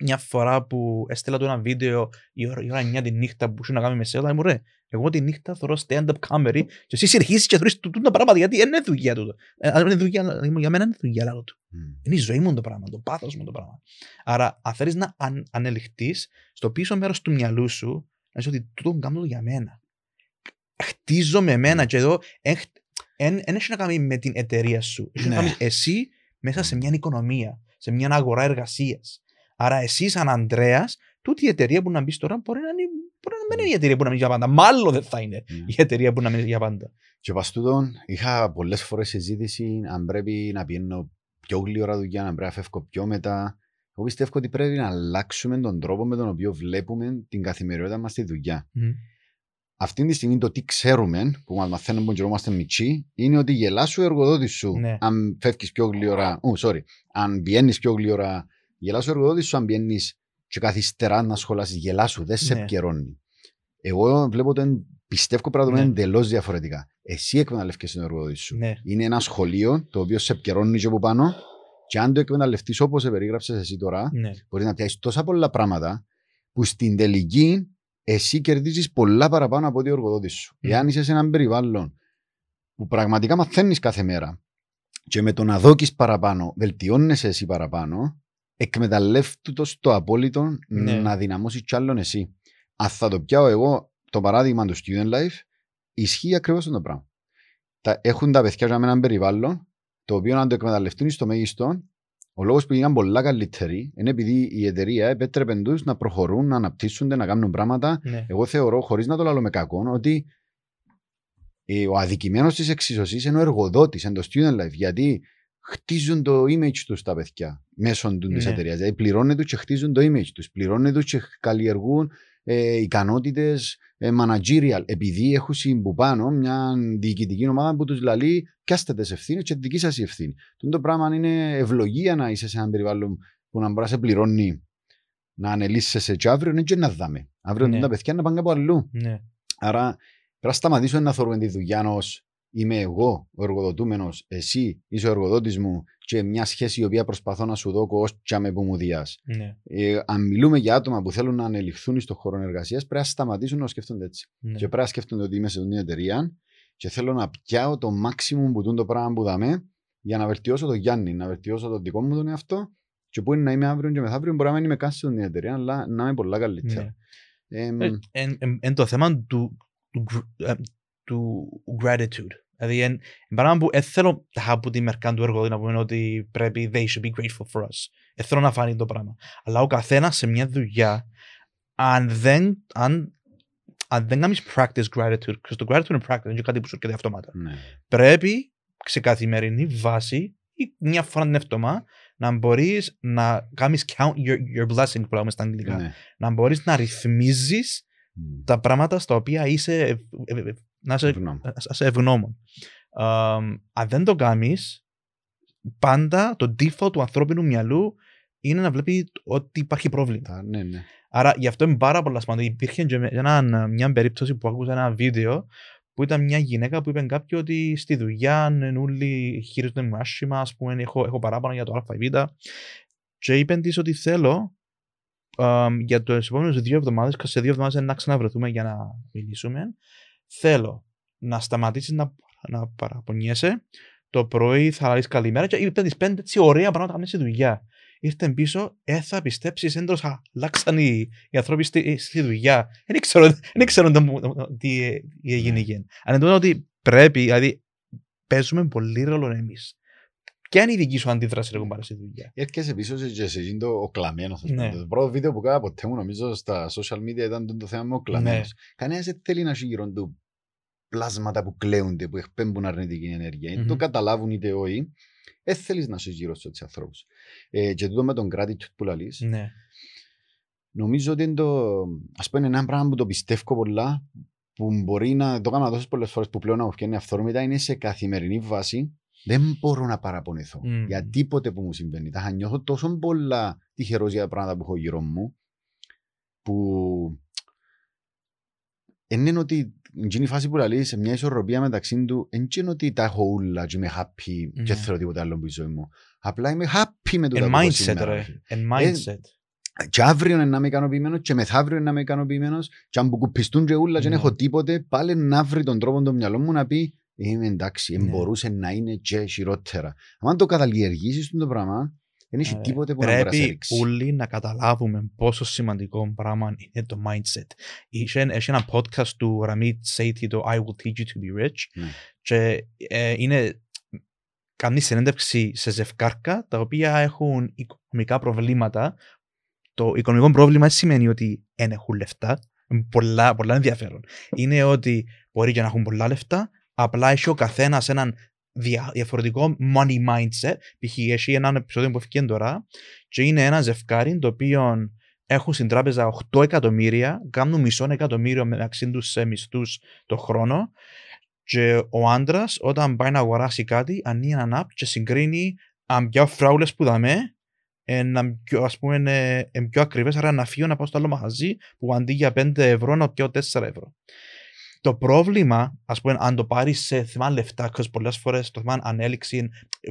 μια φορά που έστειλα του ένα βίντεο η ώρα, η ώρα 9 τη νύχτα που σου να κάνει μεσαία, μου ρε, εγώ τη νύχτα θωρώ stand-up comedy και εσύ συνεχίσεις και θωρείς του τα πράγματα γιατί είναι δουλειά του. Ε, είναι δουλειά, για μένα είναι δουλειά λάθο του. Mm. Είναι η ζωή μου το πράγμα, το πάθος μου το πράγμα. Άρα, αν θέλεις να αν, ανελιχθείς, στο πίσω μέρος του μυαλού σου, να είσαι ότι τούτο κάνω για μένα. Χτίζω με εμένα και εδώ δεν έχει να κάνει με την εταιρεία σου. Έχει να κάνει εσύ μέσα σε μια οικονομία, σε μια αγορά εργασίας. Άρα εσύ σαν Ανδρέας, τούτη η εταιρεία που να μπεις τώρα μπορεί να, είναι, μπορεί να μην είναι η εταιρεία που να μείνει για πάντα. Μάλλον δεν θα είναι yeah. η εταιρεία που να μείνει για πάντα. Και παστούτον είχα πολλές φορές συζήτηση αν πρέπει να πηγαίνω πιο γλυόρα δουλειά, αν πρέπει να φεύγω πιο μετά. Εγώ πιστεύω ότι πρέπει να αλλάξουμε τον τρόπο με τον οποίο βλέπουμε την καθημερινότητα μας στη δουλειά. Mm. Αυτή τη στιγμή το τι ξέρουμε, που μας μαθαίνουμε που είμαστε μητσί, είναι ότι γελάς σου εργοδότη σου ναι. αν φεύγεις πιο γλυόρα. Oh, sorry. Αν βγαίνεις πιο γλυόρα Γελάς ο εργοδότης σου αν πιένει και καθυστερά να σχολάσεις. Γελάς σου, δεν σε ναι. επικαιρώνει. Εγώ βλέπω ότι πιστεύω πρέπει να το ναι. εντελώς διαφορετικά. Εσύ εκμεταλλεύει τον εργοδότη σου. Ναι. Είναι ένα σχολείο το οποίο σε επικαιρώνει και από πάνω. Και αν το εκμεταλλευτείς όπως σε περίγραψε εσύ τώρα, ναι. μπορείς να πιάσεις τόσα πολλά πράγματα που στην τελική εσύ κερδίζεις πολλά παραπάνω από ό,τι ο εργοδότης σου. Mm. Εάν είσαι σε έναν περιβάλλον που πραγματικά μαθαίνεις κάθε μέρα και με το να δόκει παραπάνω, βελτιώνεσαι εσύ παραπάνω, εκμεταλλεύτου το στο απόλυτο ναι. να δυναμώσεις κι άλλον εσύ. Αν θα το πιάω εγώ το παράδειγμα του student life, ισχύει ακριβώς το πράγμα. Τα, έχουν τα παιδιά για έναν περιβάλλον, το οποίο να το εκμεταλλευτούν στο μέγιστο, ο λόγος που γίναν πολλά καλύτεροι είναι επειδή η εταιρεία επέτρεπε τους να προχωρούν, να αναπτύσσονται, να κάνουν πράγματα. Ναι. Εγώ θεωρώ, χωρίς να το λέω με κακό, ότι ο αδικημένος της εξισωσή είναι ο εργοδότης, είναι το student life. Γιατί χτίζουν το image τους τα παιδιά μέσω του ναι. τη εταιρείας. Δηλαδή πληρώνουν και χτίζουν το image τους. Πληρώνουν και καλλιεργούν ε, ικανότητες ε, managerial. Επειδή έχουν που πάνω μια διοικητική ομάδα που τους λέει πιάστε τις ευθύνες και δική σας η ευθύνη. Το πράγμα είναι ευλογία να είσαι σε ένα περιβάλλον που να μπορεί να σε πληρώνει να ανελίσσεσαι και αύριο είναι και να δάμε. Αύριο ναι. τα παιδιά να πάνε από αλλού. Ναι. Άρα πρέπει να σταματήσουμε να θεωρούμε τη δουλειά ως είμαι εγώ ο εργοδοτούμενος, εσύ είσαι ο εργοδότης μου και μια σχέση η οποία προσπαθώ να σου δώσω ως τσάμε που μου διά. Ναι. Ε, αν μιλούμε για άτομα που θέλουν να ανελιχθούν στον χώρο εργασίας, πρέπει να σταματήσουν να σκεφτούνται έτσι. Ναι. Και πρέπει να σκέφτονται ότι είμαι σε μια εταιρεία και θέλω να πιάω το maximum που το πράγμα που δαμε για να βελτιώσω το Γιάννη, να βελτιώσω το δικό μου τον εαυτό και που είναι να είμαι αύριο και μεθαύριο μπορεί να μην είμαι καν σε την εταιρεία, αλλά να είμαι πολλά καλύτερα. Ναι. Εν ε, ε, το θέμα του, του gratitude. Δηλαδή, εν πράγμα που θέλω από τη μερκά του εργοδότη να πούμε ότι πρέπει they should be grateful for us. Ε, θέλω να φανεί το πράγμα. Αλλά ο καθένα σε μια δουλειά, αν δεν, αν, αν δεν κάνεις practice gratitude, because το gratitude είναι practice, είναι κάτι που σου έρχεται αυτόματα. Ναι. Πρέπει σε καθημερινή βάση ή μια φορά την εβδομάδα να μπορεί να κάνει count your, your blessing που λέμε στα αγγλικά. Ναι. Να μπορεί να ρυθμίζει mm. τα πράγματα στα οποία είσαι να είσαι ευγνώμων. αν δεν το κάνεις, πάντα το default του ανθρώπινου μυαλού είναι να βλέπει ότι υπάρχει πρόβλημα. Ναι, ναι. Άρα γι' αυτό είναι πάρα πολλά σημαντικό. Υπήρχε και ένα, μια περίπτωση που άκουσα ένα βίντεο που ήταν μια γυναίκα που είπε κάποιο ότι στη δουλειά όλοι χειρίζονται με άσχημα, ας πούμε, έχω, έχω παράπονα για το Α ή Β. Και είπε της ότι θέλω um, για τι επόμενε δύο εβδομάδες, και σε δύο εβδομάδες να ξαναβρεθούμε για να μιλήσουμε, θέλω να σταματήσεις να, να παραπονιέσαι. Το πρωί θα λέει καλημέρα και είπε τις πέντε έτσι ωραία πράγματα να στη δουλειά. Ήρθε πίσω, ε, θα πιστέψεις, έντρο αλλάξαν οι, οι άνθρωποι στη, στη δουλειά. Δεν ξέρω, δεν ξέρω τι έγινε. Αν εντονώ ότι πρέπει, δηλαδή παίζουμε πολύ ρόλο εμείς. Ποια είναι η δική σου αντίδραση ρε κουμπάρε στη δουλειά; Έρχεσαι πίσω σε και σε εκείνο το ο κλαμμένος. ας Ναι. πούμε. Το πρώτο βίντεο που κάνα ποτέ μου νομίζω στα social media ήταν το θέμα με ο κλαμμένος. Κανένας δεν θέλει να έχει γύρω του πλάσματα που κλαίονται, που εκπέμπουν αρνητική ενέργεια. Μμμ. Το καταλάβουν είτε όχι. Δεν θέλεις να είσαι γύρω στους έτσι ανθρώπους. Ε, και τούτο με τον gratitude που λαλείς, Ναι. νομίζω ότι είναι το, ας πούμε, ένα πράγμα που το πιστεύω πολλά, που μπορεί να το κάνω τόσες πολλές φορές που πλέον να μου φτιάχνει αυθόρμητα, είναι σε καθημερινή βάση. Δεν μπορώ να παραπονεθώ Μμμ. για τίποτε που μου συμβαίνει. Τα νιώθω τόσο πολλά τυχερός για τα πράγματα που έχω γύρω μου, που είναι ότι είναι η φάση που λέει σε μια ισορροπία μεταξύ του, δεν είναι ότι τα έχω ούλα και είμαι happy Ναι. και θέλω τίποτα άλλο στη ζωή μου. Απλά είμαι happy με το Εν που έχω mindset σήμερα, ρε. ρε φίλε. Εν mindset. Και αύριο να είμαι ικανοποιημένος, και μεθαύριο να είμαι ικανοποιημένος, και αν μου κουπιστούν και ούλα, και Ναι. δεν έχω τίποτε, πάλι να βρει τον τρόπο το μυαλό μου να πει Είμαι εντάξει, Ναι. μπορούσε να είναι και χειρότερα. Αν το καταλιεργήσει το πράγμα, δεν έχει Ε, τίποτε που να μπορεί να σε Πρέπει ρίξει. όλοι να καταλάβουμε πόσο σημαντικό πράγμα είναι το mindset. Είχε, έχει ένα podcast του Ramit Sethi, το I will teach you to be rich. Ναι. Και ε, είναι, κάνει συνέντευξη σε ζευκάρκα τα οποία έχουν οικονομικά προβλήματα. Το οικονομικό πρόβλημα δεν σημαίνει ότι δεν έχουν λεφτά. Είναι Πολλά, πολλά ενδιαφέρον. Είναι ότι μπορεί και να έχουν πολλά λεφτά, απλά έχει ο καθένας έναν δια- διαφορετικό money mindset. Π.χ. έχει έναν επεισόδιο που έφυγε τώρα και είναι ένα ζευκάρι το οποίο έχουν στην τράπεζα 8 εκατομμύρια, κάνουν μισό εκατομμύριο μεταξύ τους σε μισθούς το χρόνο. Και ο άντρας, όταν πάει να αγοράσει κάτι, ανοίγει ένα app και συγκρίνει αν ποια φράουλες που δαμε, να πιο, ας πούμε, είναι, είναι πιο ακριβές, άρα να φύγω να πάω στο άλλο μαγαζί που αντί για 5 ευρώ να πιω 4 ευρώ. Το πρόβλημα, ας πούμε, αν το πάρεις σε θέμα λεφτά, because πολλές φορές το θέμα ανέλυξη είναι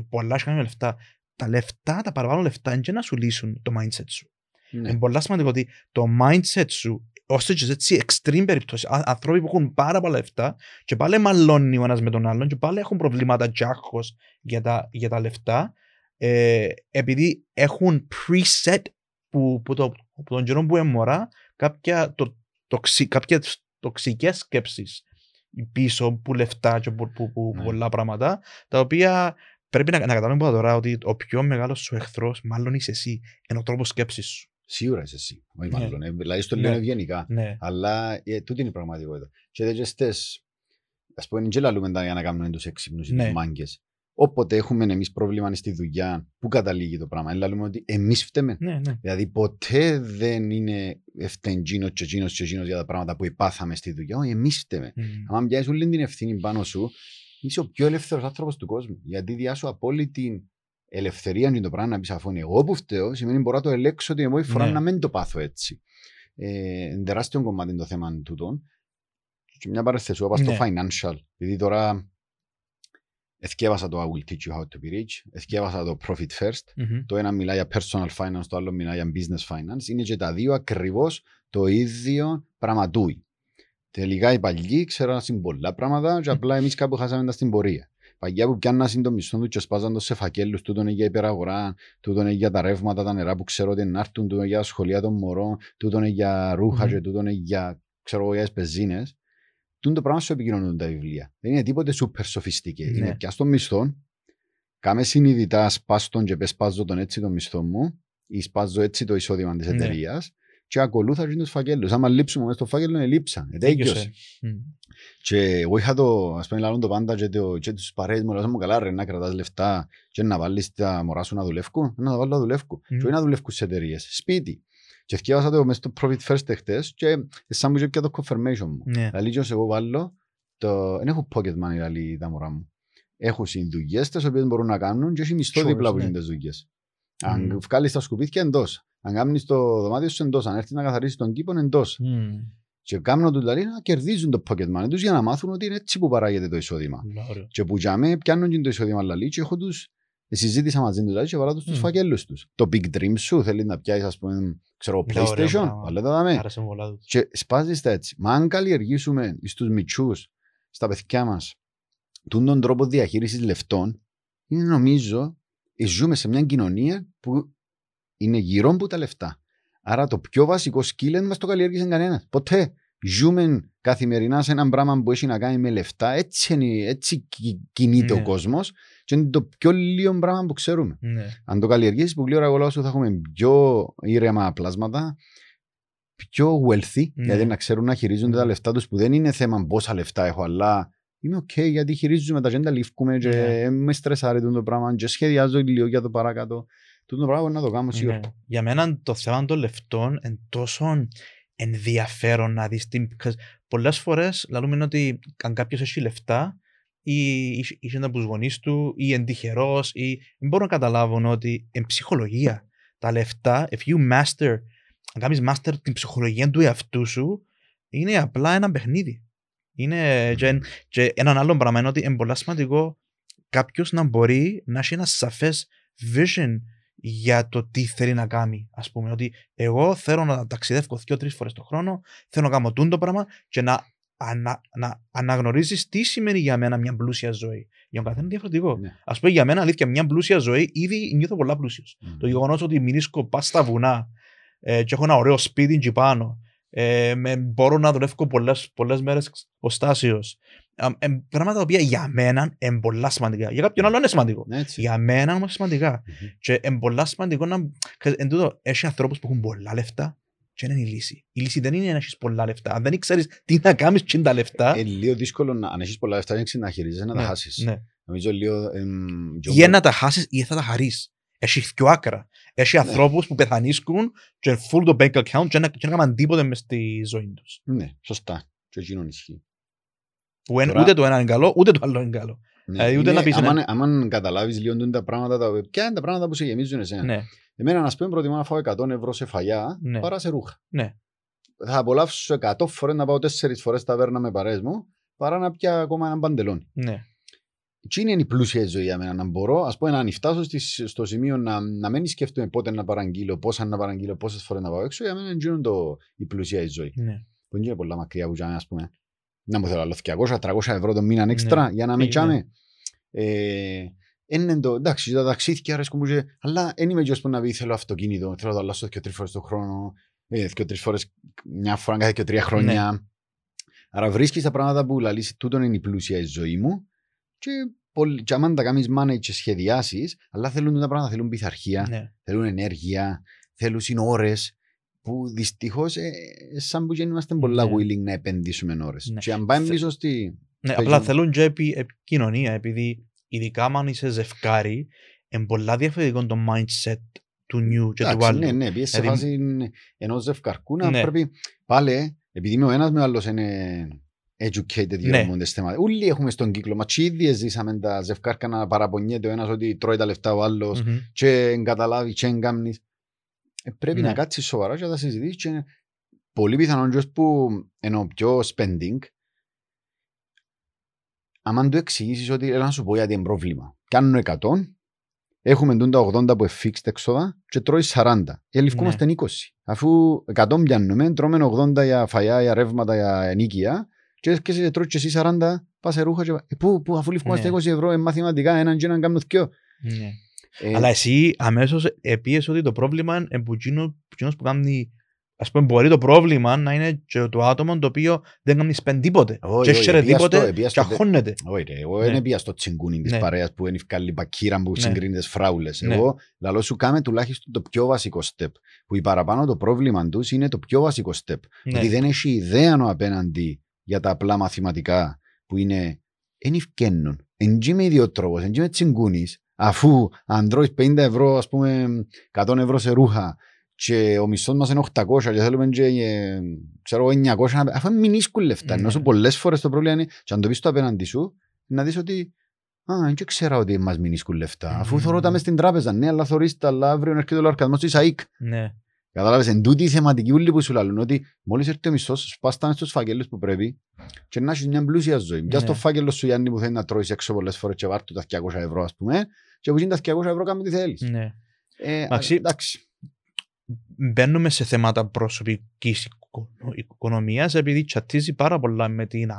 πολλά σχετικά με λεφτά, τα λεφτά, τα παραπάνω λεφτά είναι και να σου λύσουν το mindset σου. Ναι. Είναι πολύ σημαντικό ότι το mindset σου, ώστε και σε έτσι extreme περιπτώσεις, α- άνθρωποι που έχουν πάρα πολλά λεφτά και πάλι μαλώνει ο ένας με τον άλλον και πάλι έχουν προβλήματα και άγχος για τα, για τα λεφτά, ε, επειδή έχουν preset που, που, το, που τον καιρό που είναι μωρά κάποια, το, τοξι, κάποιες τοξικές σκέψεις πίσω που λεφτά και που, που, που Ναι. πολλά πράγματα τα οποία πρέπει να, να καταλάβουμε από τώρα ότι ο πιο μεγάλος σου εχθρός μάλλον είσαι εσύ είναι ο τρόπος σκέψης σου. Σίγουρα είσαι εσύ. Όχι Ναι. μάλλον. ε, Δηλαδή στο Ναι. λέω ευγενικά. Ναι. Αλλά ε, τούτη είναι η πραγματικότητα. Και δεν στες, ας πούμε, δεν λαλούμε τα για να κάνουμε τους έξυπνους ή Ναι. τους μάγκες. Όποτε έχουμε εμείς πρόβλημα στη δουλειά, πού καταλήγει το πράγμα. Λαλούμε ότι εμείς φταίμε. Ναι, ναι. Δηλαδή ποτέ δεν είναι ευθέν τζίνος και τζίνος και τζίνος για τα πράγματα που υπάθαμε στη δουλειά. Όχι, εμείς φταίμε. Μμ. Αν πιάσεις όλη την ευθύνη πάνω σου, είσαι ο πιο ελεύθερος άνθρωπος του κόσμου. Γιατί διάσου απόλυτη ελευθερία είναι το πράγμα να πεις αφού είναι εγώ που φταίω, σημαίνει μπορώ να το ελέξω την επόμενη φορά Ναι. να μην το πάθω έτσι. Ε, είναι τεράστιο κομμάτι το θέμα τούτων. Και μια παρεθεσία είπα στο Ναι. financial. Δηλαδή τώρα εθιέβασα το I will teach you how to be rich, εθιέβασα το profit first, Μμμ. το ένα μιλάει για personal finance, το άλλο μιλάει για business finance. Είναι και τα δύο ακριβώς το ίδιο πραγματούι. Τελικά οι παλιοί ξέραν στην πολλά πράγματα και απλά εμείς κάπου χάσαμε τα στην πορεία. Παγιά που πιάνναν το μισθό τους και σπάζαν το σε φακέλους, τούτο είναι για υπεραγορά, τούτο είναι για τα ρεύματα, τα νερά που ξέρω ότι να έρθουν, τούτο είναι για τα σχολεία των μωρών, τούτο είναι για ρούχα Μμμ. και τούτο είναι για, ξέρω εγώ, για τις πεζίνες. Τούτο το πράγμα σου επικοινωνούν τα βιβλία. Δεν είναι τίποτε super sophisticated. Ναι. Είναι πια στον μισθό, κάμε συνειδητά σπάστον και πες σπάζω τον έτσι τον μισθό μου ή σπάζω έτσι το εισόδημα της Ναι. εταιρείας και ακολούθα και τους φακέλους. Άμα λείψουμε μέσα στο φάκελο, είναι λείψα. Ε, τέλειωσε. Τέλειωσε. Μμ. Και εγώ είχα το, ας πούμε, λάλλον το πάντα και, το, και τους παρέες μου, λέω μου καλά ρε, να κρατάς λεφτά και να βάλεις τα μωρά σου να δουλεύκουν, να τα βάλω να δουλεύκουν. Μμ. Και όχι να δουλεύκουν σε εταιρείες, σπίτι. Και ευκαιάσα το μέσα στο Profit First εχθές και σαν μου είχε πια το confirmation μου. Ναι. Δηλαδή και ως εγώ βάλω, το... δεν έχω pocket money δηλαδή τα μωρά μου. Έχω συνδουλειές τις οποίες μπορούν να κάνουν και έχει μισθό Chores, δίπλα που ναι. είναι τις δουλειές. Μμ. Αν βγάλεις τα σκουπίδια εντός. Αν κάνεις το δωμάτιο σου εντός. Αν έρθεις να καθαρίσεις τον κήπο εντός. Μμ. Και κάνουν του δηλαδή να κερδίζουν το pocket money τους για να μάθουν ότι είναι έτσι που παράγεται το εισόδημα. Πολλά ωραίο. Και που για μέ πιάνουν και το εισόδημα λαλί και έχω τους συζήτησα μαζί τους δηλαδή και βάλα τους τους Μμ. φακέλους τους. Το big dream σου θέλει να πιάσεις ας πούμε ξέρω Πολλά ωραία PlayStation, πράγματα. αλλά τα δάμε. Άρεσε μου πολλά τους. Και σπάζεις τα έτσι. Μα αν καλλιεργήσουμε στους μητσούς, στα παιδιά μας, τούν τον τρόπο διαχείρισης λεφτών, είναι νομίζω ε, ζούμε σε μια κοινωνία που είναι γύρω από τα λεφτά. Άρα το πιο βασικό skill δεν μας το καλλιέργησε κανένας. Ποτέ. Ζούμε καθημερινά σε ένα πράγμα που έχει να κάνει με λεφτά. Έτσι, είναι, έτσι κι- κινείται Ναι. ο κόσμος. Και είναι το πιο λίγο πράγμα που ξέρουμε. Ναι. Αν το καλλιεργήσεις, που γλήορα εγώ λέω σου θα έχουμε πιο ήρεμα πλάσματα, πιο wealthy, Ναι. δηλαδή να ξέρουν να χειρίζονται τα λεφτά τους, που δεν είναι θέμα πόσα λεφτά έχω, αλλά είμαι οκ γιατί χειρίζουμαι τα τζ' εν τα λείφκουμαι και Ναι. με στρεσάρει το πράγμα και σχεδιάζω λίγο για το παρακάτω. Τούτο το πράγμα μπορεί να το κάνω σίγουρα. Ναι. Για μένα το θέμα των λεφτών είναι τόσο ενδιαφέρον να δεις τι... because Πολλές φορές λαλούμε ότι αν κάποιος έχει λεφτά ή είσαι- είσαι από τους γονείς του ή είναι τυχερός ή δεν μπορούν να καταλάβουν ότι εν ψυχολογία τα λεφτά, if you master, αν κάνεις master την ψυχολογία του εαυτού σου, είναι απλά ένα παιχνίδι. Είναι και, και έναν άλλο πράγμα είναι ότι είναι πολύ σημαντικό κάποιος να μπορεί να έχει ένα σαφές vision για το τι θέλει να κάνει. Α πούμε, ότι εγώ θέλω να ταξιδεύω δύο-τρεις φορές το χρόνο, θέλω να κάνω τούτο πράγμα και να, ανα, να αναγνωρίζεις τι σημαίνει για μένα μια πλούσια ζωή. Για τον καθένα είναι διαφορετικό. Ναι. Α πούμε, για μένα, αλήθεια, μια πλούσια ζωή ήδη νιώθω πολλά πλούσιος. Μμ. Το γεγονός ότι μηνίσκω πα στα βουνά ε, και έχω ένα ωραίο σπίτι εκεί πάνω. Ε, με, μπορώ να δουλεύω πολλές, πολλές μέρες οστάσιος. Ε, ε, πράγματα τα οποία για μένα είναι πολλά σημαντικά. Για κάποιον άλλο είναι σημαντικό. Ναι, έτσι. Για μένα είναι σημαντικά. Μμμ. Και είναι πολλά σημαντικό να... ξέρεις, Εν τούτο, έχει ανθρώπους που έχουν πολλά λεφτά και είναι η λύση. Η λύση δεν είναι να έχεις πολλά λεφτά. Αν δεν ξέρεις τι να κάνεις με τα λεφτά, Ε, λίγο δύσκολο να, αν έχεις πολλά λεφτά έτσι να χειρίζεσαι να τα ναι, χάσεις. ναι. Νομίζω λίγο... εμ, πιο ή να τα χάσεις ή θα τα χαρείς. Έχει δυο άκρα. Έχει Ναι. ανθρώπους που πεθανίσκουν και είναι full το bank account και να και να κάνουν τίποτε μες στη ζωή τους. Ναι, σωστά. Και εκείνον ισχύει. Που εν- Τώρα- ούτε το ένα είναι καλό, ούτε το άλλο είναι καλό. Ναι. Ε, ούτε Είναι- να πεις, άμα- ναι. άμα καταλάβεις λίγο τούτα τα πράγματα, τα- ποια είναι τα πράγματα που σε γεμίζουν εσένα. Ναι, Εμένα, να πούμε, προτιμώ να φάω 100 ευρώ σε φαγιά Ναι. παρά σε ρούχα. ναι. Θα απολαύσω 100 φορές να πάω 4 φορές ταβέρνα με παρέες μου παρά να πιω ακόμα έναν παντελόνι. ναι. Τι είναι η πλούσια ζωή για μένα, να μπορώ, ας πούμε, να φτάσω στις- στο σημείο να, να μην σκέφτομαι πότε να παραγγείλω, πόσα να παραγγείλω, πόσες φορές να πάω έξω, για μένα είναι το, η πλούσια η ζωή. ναι. Που είναι πολλά μακριά που τζάμε, ας πούμε. Να μου θέλω άλλο 200-300 ευρώ το μήνα έξτρα Ναι. για να με Ε, τσάμε. Ε, είναι το, εντάξει, τα ταξίδια αρέσκουν μου, και- αλλά δεν είμαι γιος που να πει θέλω αυτοκίνητο, θέλω να το αλλάσω και τρεις φορές το χρόνο, ε, και τρεις φορές, μια φορά κάθε και τρία χρόνια. Ναι. Άρα βρίσκεις τα πράγματα που λαλείς, τούτον είναι η πλούσια η ζωή μου και, πολλ- και άμα τα κάνεις manage και σχεδιάσεις, αλλά θέλουν τα πράγματα, θέλουν πειθαρχία, ναι. θέλουν ενέργεια, θέλουν ώρες που δυστυχώς ε, ε, σαν που δεν είμαστε πολλά Ναι. willing να επενδύσουμε ώρες. Ναι. Και αν πάμε Θε- πίσω στη... Ναι, Παίζουν- απλά θέλουν και επι, επικοινωνία, επειδή ειδικά αν είσαι ζευκάρι, είναι πολλά διαφορετικό το mindset του νιου και του Εντάξει, άλλου. ναι, ναι, πιες σε Δηλαδή- φάση ενός ζευκαρκού να Ναι. πρέπει πάλι, επειδή είμαι ο ένας με ο άλλος είναι educated για Ναι. ναι. θέματα. Όλοι έχουμε στον κύκλο μας και ήδη ζήσαμε τα ζευκάρκα να παραπονιέται ο ένας ότι τρώει τα λεφτά ο άλλος Μμμ. και εγκαταλάβει και εγκάμνεις. Ε, πρέπει Ναι. να κάτσεις σοβαρά και να τα συζητήσεις και πολύ πιθανόν και ως που ενώ πιο spending άμα του εξηγήσεις ότι έλα να σου πω γιατί είναι πρόβλημα. Κάνουν 100, έχουμε τούν τα 80 που είναι fixed έξοδα και τρώει 40. Ε, ληφκούμαστε 20. Αφού 100 πιάνουμε, τρώμε 80 για φαγιά, για ρεύματα, για ενοίκια και έρχεσαι και τρώεις και εσύ 40, πας σε ρούχα και... Ε, πού, πού, αφού ληφκούμαστε Ναι. 20 ευρώ, ε, μαθηματικά, έναν και έναν κάνουν δυο. Ναι. Ε, Αλλά εσύ αμέσως επίες ότι το πρόβλημα είναι που εκείνο εκείνος που κάνει ας πούμε μπορεί το πρόβλημα να είναι και το άτομο το οποίο δεν κάνει spend τίποτε Όχι, και όχι, χαίρε επία στο- τίποτε επία και στο- αγχώνεται. Όχι ρε, εγώ Ναι. δεν πήγα στο τσιγκούνι της Ναι. παρέας που είναι ευκάλλη μπακύρα που Ναι. συγκρίνει τις φράουλες. Ναι. Εγώ λαλό σου κάμε τουλάχιστον το πιο βασικό step. Που η παραπάνω το πρόβλημα τους είναι το πιο βασικό step. Ναι. Ότι δεν έχει ιδέα ο απέναντι για τα απλά μαθηματικά που είναι εν ευκαινούν. Εν τσι είμαι ιδιότροπος, εν τσι είμαι τσιγκούνης, αφού αν τρώεις 50 ευρώ, ας πούμε 100 ευρώ σε ρούχα και ο μισθός μας είναι 800 και θέλουμε και, ε, ξέρω εγώ 900, να- αφού μην ίσκουν λεφτά. Ναι. Ενώ σου πολλές φορές το πρόβλημα είναι, και αν το πεις το απέναντι σου, να δεις ότι Α, δεν ξέρα ότι μας μην ίσκουν λεφτά. Αφού Μμμ. θωρώ τα μες στην τράπεζα, ναι, αλλά θωρείς τα, αλλά αύριο έρχεται ο λογαριασμός της ΑΕΚ. Ναι. Κατάλαβες, εν τούτη η θεματική ούλη που σου λαλούν ότι μόλις έρθει ο μισθός, σπάς τα μες στους φάκελους που πρέπει και να έχεις μια πλούσια ζωή. Πιάς Ναι. το φάκελο σου Γιάννη που θέλει να τρώεις έξω πολλές φορές και βάρ' του τα 200 ευρώ ας πούμε και που είναι τα 200 ευρώ κάνουμε τι θέλεις. Ναι. Ε, Εντάξει. εντάξει. Μπαίνουμε σε θέματα προσωπικής οικο- οικονομίας επειδή τσατίζει πάρα πολλά με την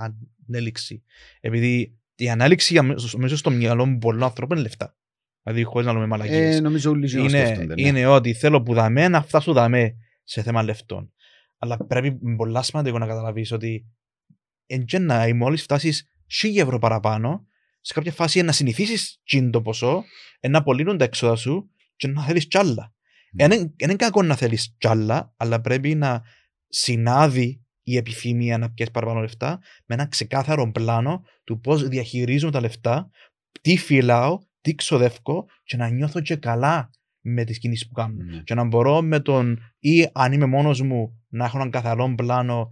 ανέλυξη. Επειδή η ανάλυξη για μέσω- μέσα στο μυαλό πολλών ανθρώπων είναι λεφτά. Δηλαδή χωρίς να λέμε μαλακίες. Ε, νομίζω όλοι γίνονται είναι, σκέφτονται. ναι. είναι ότι θέλω που δαμέ να φτάσω δαμέ σε θέμα λεφτών. Αλλά πρέπει με πολλά σημαντικό να καταλαβείς ότι εν και να μόλις φτάσεις 1000 ευρώ παραπάνω, σε κάποια φάση να συνηθίσεις τσιν το ποσό, ε, να απολύνουν τα έξοδα σου και να θέλεις κι άλλα. Ναι. Δεν είναι κακό να θέλεις κι άλλα, αλλά πρέπει να συνάδει η επιθυμία να πιέσεις παραπάνω λεφτά με ένα ξεκάθαρο πλάνο του πώς διαχειρίζομαι τα λεφτά, τι φυλάω, τι ξοδεύω και να νιώθω και καλά με τις κινήσεις που κάνω. Ναι. Και να μπορώ με τον ή αν είμαι μόνος μου να έχω έναν καθαρό πλάνο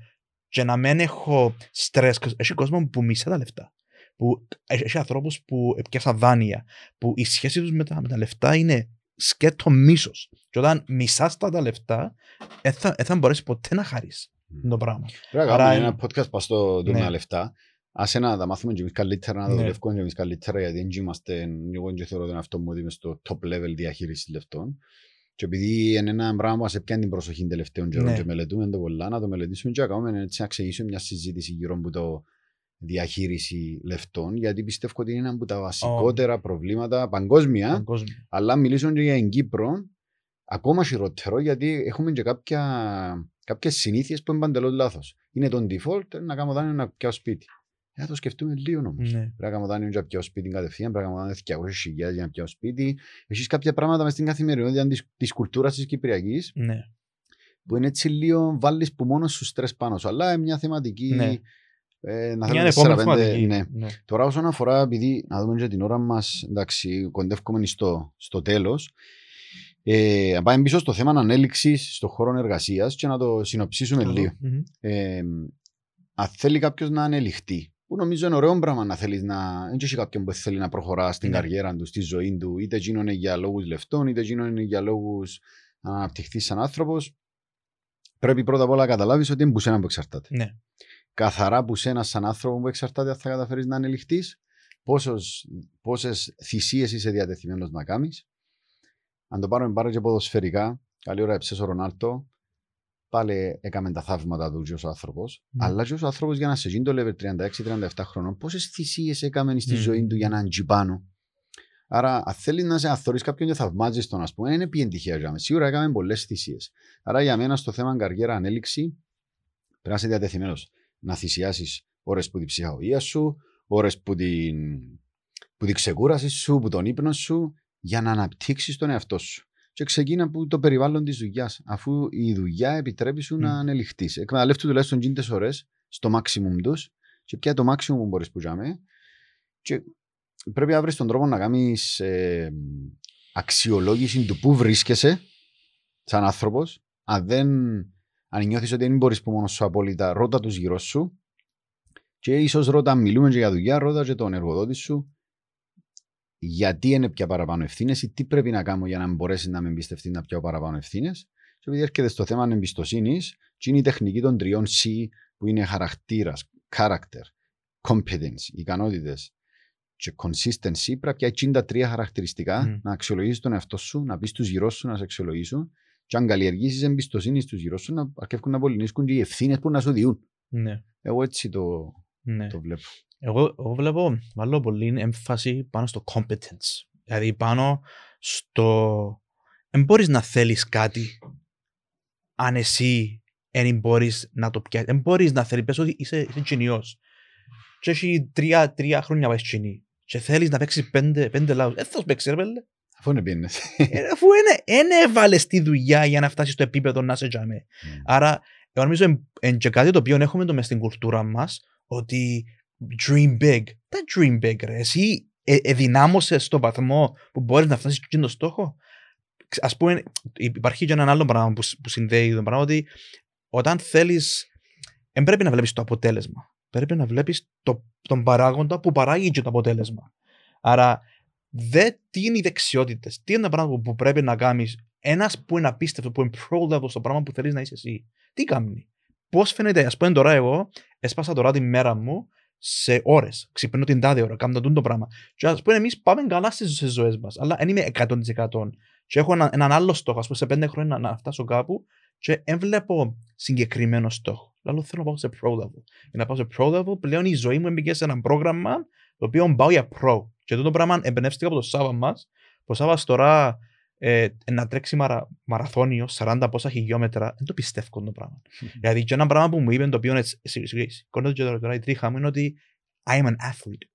και να μην έχω στρες. Έχει κόσμο που μισά τα λεφτά. Που, έχει έχει ανθρώπους που πιάσαν δάνεια. Που η σχέση τους με τα, με τα λεφτά είναι σκέτο μίσος. Και όταν μισάς τα, τα λεφτά, δεν θα, ε, θα μπορέσεις ποτέ να χαρείς Μμ. το πράγμα. Πρέπει να Άρα κάνουμε είναι- ένα podcast πας στο δούμε Ναι. τα λεφτά. Ας ένα τα μάθουμε και εμείς καλύτερα, να τα Ναι. δουλεύουμε και εμείς καλύτερα, γιατί δεν είμαστε, εγώ δεν θεωρώ τον εαυτό μου ότι είμαι στο top level διαχείρισης λεφτών. Και επειδή είναι ένα πράγμα που μας έπιανε την προσοχή τελευταίων καιρών Ναι. και μελετούμε το πολλά, να το μελετήσουμε και να κάνουμε έτσι να ξεκινήσουμε μια συζήτηση γύρω από το διαχείριση λεφτών, γιατί πιστεύω ότι είναι ένα από τα βασικότερα προβλήματα παγκόσμια. Παγκόσμια. Αλλά μιλήσουμε και για την Κύπρο, ακόμα χειρότερο, γιατί έχουμε και κάποια, κάποιες συνήθειες που είναι παντελώς λάθος. Είναι το default να κάνω δάνειο να πιάω σπίτι. Ε, να το σκεφτούμε λίγο όμως. Ναι. Πρέπει να κάνω δάνειο για να πιάω σπίτι κατευθείαν, πρέπει να κάνω δάνειο 200.000 για να πιάω σπίτι. Έχεις κάποια πράγματα μες στην καθημερινότητα της, της κουλτούρας της Κυπριακής Ναι. που είναι έτσι λίγο βάλεις που μόνος σου στρες πάνω σου. Αλλά είναι μια θεματική... Ναι. Ε, να Μια θέλουμε επόμενη 4-5, θεματική. ναι. Ναι. Τώρα όσον αφορά, επειδή να δούμε και την ώρα μας, εντάξει, κοντεύουμε στο, στο τέλος, ε, να πάμε πίσω στο θέμα ανέλυξης στον χώρο εργασίας και να το συνοψίσουμε λίγο. Μμμ. Ε, αν θέλει κάποιος να ανελιχθεί, που νομίζω είναι ωραίο πράγμα να θέλεις να... Δεν έχει κάποιον που θέλει να προχωρά στην Ναι. καριέρα του, στη ζωή του, είτε εκείνο είναι για λόγους λεφτών, είτε εκείνο είναι για λόγους να αναπτυχθείς σαν άνθρωπος. Πρέπει πρώτα απ' όλα να καταλάβεις ότι είναι που σένα που εξαρτάται Ναι. καθαρά που σένα σαν άνθρωπο που εξαρτάται αν θα καταφέρεις να ανελιχθείς, πόσες, πόσες θυσίες είσαι διατεθειμένος να κάνεις. Αν το πάρουμε πάρα και ποδοσφαιρικά, καλή ώρα έψες ο Ρονάλτο, πάλι έκαμε τα θαύματα του και ως άνθρωπος, Ναι. αλλά και ως άνθρωπος για να σε γίνει το level 36-37 χρονών, πόσες θυσίες έκαμες στη Μμμ. ζωή του για να αντζεί πάνω. Άρα, αν θέλεις να σε αθωρείς κάποιον και θαυμάζεις τον, ας πούμε, είναι πιεν τυχαία για μένα. Σίγουρα έκαμε πολλές θυσίες. Άρα, για μένα, στο θέμα καριέρα ανέλυξη, πρέπει να είσαι διατεθειμένος να θυσιάσεις ώρες που την ψυχαγωγία σου, ώρες που την, που την ξεκούραση σου, που τον ύπνο σου, για να αναπτύξεις τον εαυτό σου. Και ξεκίνα από το περιβάλλον της δουλειάς, αφού η δουλειά επιτρέπει σου να Μμ. ανελιχθείς. Εκμεταλλεύτου τουλάχιστον γίντες ώρες στο maximum τους και πια το maximum που μπορείς που τζάμε και πρέπει να βρεις τον τρόπο να κάνεις ε, αξιολόγηση του πού βρίσκεσαι σαν άνθρωπος αν δεν αν νιώθεις ότι δεν μπορείς που μόνος σου απόλυτα ρώτα τους γύρω σου και ίσως ρώτα αν μιλούμε και για δουλειά ρώτα και τον εργοδότη σου γιατί είναι πια παραπάνω ευθύνες ή τι πρέπει να κάνω για να μπορέσει να με εμπιστευτεί να πιάω παραπάνω ευθύνες. Και επειδή έρχεται στο θέμα εμπιστοσύνης, και είναι η τεχνική των τριών C που είναι χαρακτήρας, character, competence, ικανότητες και consistency. Πρέπει να έχει τα τρία χαρακτηριστικά Μμ. να αξιολογήσεις τον εαυτό σου, να πεις στους γύρω σου να σε αξιολογήσουν. Και αν καλλιεργήσεις εμπιστοσύνη στους γύρω σου, να αρκεύουν να απολυνίσκουν και οι ευθύνες που να σου διούν. Ναι. Εγώ έτσι το, Ναι. το βλέπω. Εγώ, εγώ βλέπω, βάλω πολύ έμφαση πάνω στο competence. Δηλαδή πάνω στο... Δεν μπορείς να θέλεις κάτι αν εσύ δεν μπορείς να το πιάσεις. Δεν μπορείς να θέλεις, πες ότι είσαι, είσαι κοινιός. Και έχει τρία, τρία χρόνια πάει κοινή. Και θέλεις να παίξεις πέντε, πέντε λαούς. Δεν θα σου παίξεις ρε πέλε. Αφού είναι πιένε. Ε, Αφού δεν έβαλες τη δουλειά για να φτάσεις στο επίπεδο να σε τζάμε. Άρα, εγώ νομίζω είναι και κάτι το οποίο έχουμε το μες στην κουλτούρα μας, ότι dream big. Τα dream big, ρε. Εσύ ε, εδυνάμωσες στον βαθμό που μπορείς να φτάσεις και το στόχο. Ξ- Ας πούμε, υπάρχει και ένα άλλο πράγμα που, σ- που συνδέει το πράγμα, ότι όταν θέλεις, δεν πρέπει να βλέπεις το αποτέλεσμα. Πρέπει να βλέπεις το, τον παράγοντα που παράγει και το αποτέλεσμα. Άρα, δε τι είναι οι δεξιότητες, τι είναι τα πράγματα που πρέπει να κάνεις. Ένας που είναι απίστευτο, που είναι pro level στο πράγμα που θέλεις να είσαι εσύ. Τι κάνει. Πώς φαίνεται, ας πούμε τώρα εγώ έσπασα τώρα τη μέρα μου σε ώρες. Ξυπνώ την τάδε ώρα, κάνω το πράγμα. Και ας πούμε, εμείς πάμε καλά στις ζωές μας, αλλά δεν είμαι 100%. Και έχω ένα, έναν άλλο στόχο, ας πούμε, σε πέντε χρόνια να, να φτάσω κάπου και δεν βλέπω συγκεκριμένο στόχο. Λέω θέλω να πάω σε pro level. Για να πάω σε pro level, πλέον η ζωή μου έμπηκε σε ένα πρόγραμμα το οποίο πάω για pro. Και αυτό το πράγμα εμπνεύστηκα από το Σάβα μας. Ο Σάβα τώρα ε, να τρέξει μαρα, μαραθώνιο 40 πόσα χιλιόμετρα, δεν το πιστεύω το πράγμα. Δηλαδή, και ένα πράγμα που μου είπε το οποίο σηκώνεται και τώρα, τώρα η τρίχα μου είναι ότι I am an athlete.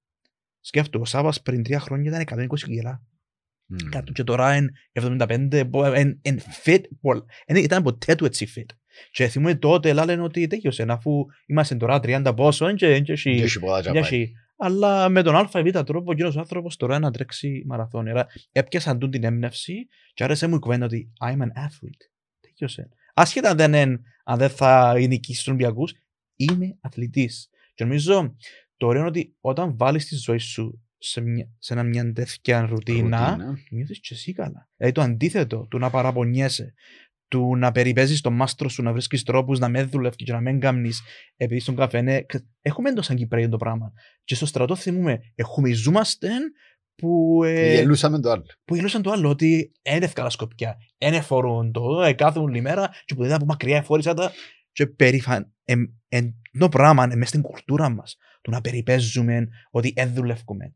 Σκέφτομαι, ο Σάββας πριν τρία χρόνια ήταν 120 κιλά. Μμμ. Κάτω και τώρα είναι 75, μπο- εν, εν fit, πολλ- εν ήταν ποτέ του έτσι fit. Και θυμούμαι τότε λένε ότι τέλειωσε, αφού είμαστε τώρα 30 πόσο, εν και εν και έχει- Δεν έχει πολλά εν τζαπάει. έχει- αλλά με τον ΑΒ τρόπο εκείνος ο άνθρωπος τώρα να τρέξει μαραθώνιο. Άρα έπιασαν τούν την έμπνευση και άρεσε μου η κουβέντα ότι I'm an athlete. Τέλειωσε. Άσχετα αν δεν, είναι- αν δεν θα νικήσει τους Ολυμπιακούς, είμαι αθλητής. Και νομίζω το ωραίο είναι ότι όταν βάλεις τη ζωή σου σε, μια, σε ένα, μια τέτοια ρουτίνα, Ρουτίνα. νιώθεις και εσύ καλά. Δηλαδή το αντίθετο του να παραπονιέσαι, του να περιπέζεις το μάστρο σου, να βρίσκεις τρόπους να με δουλεύει και να μην κάνεις επειδή στον καφέ. Έχουμε έντος σαν Κυπρέοι το πράγμα. Και στο στρατό θυμούμε, εχουμιζούμαστε που, ε, Γελούσαμε το άλλο. που γελούσαν το άλλο ότι είναι εύκολα σκοπιά, είναι φορούν το, ε, κάθουν όλη μέρα και που δεν από μακριά εφόρησα τα και περήφαν. Εν, εν, το πράγμα είναι μέσα στην κουλτούρα μας, το να περιπέζουμε ότι δεν δουλεύουμε.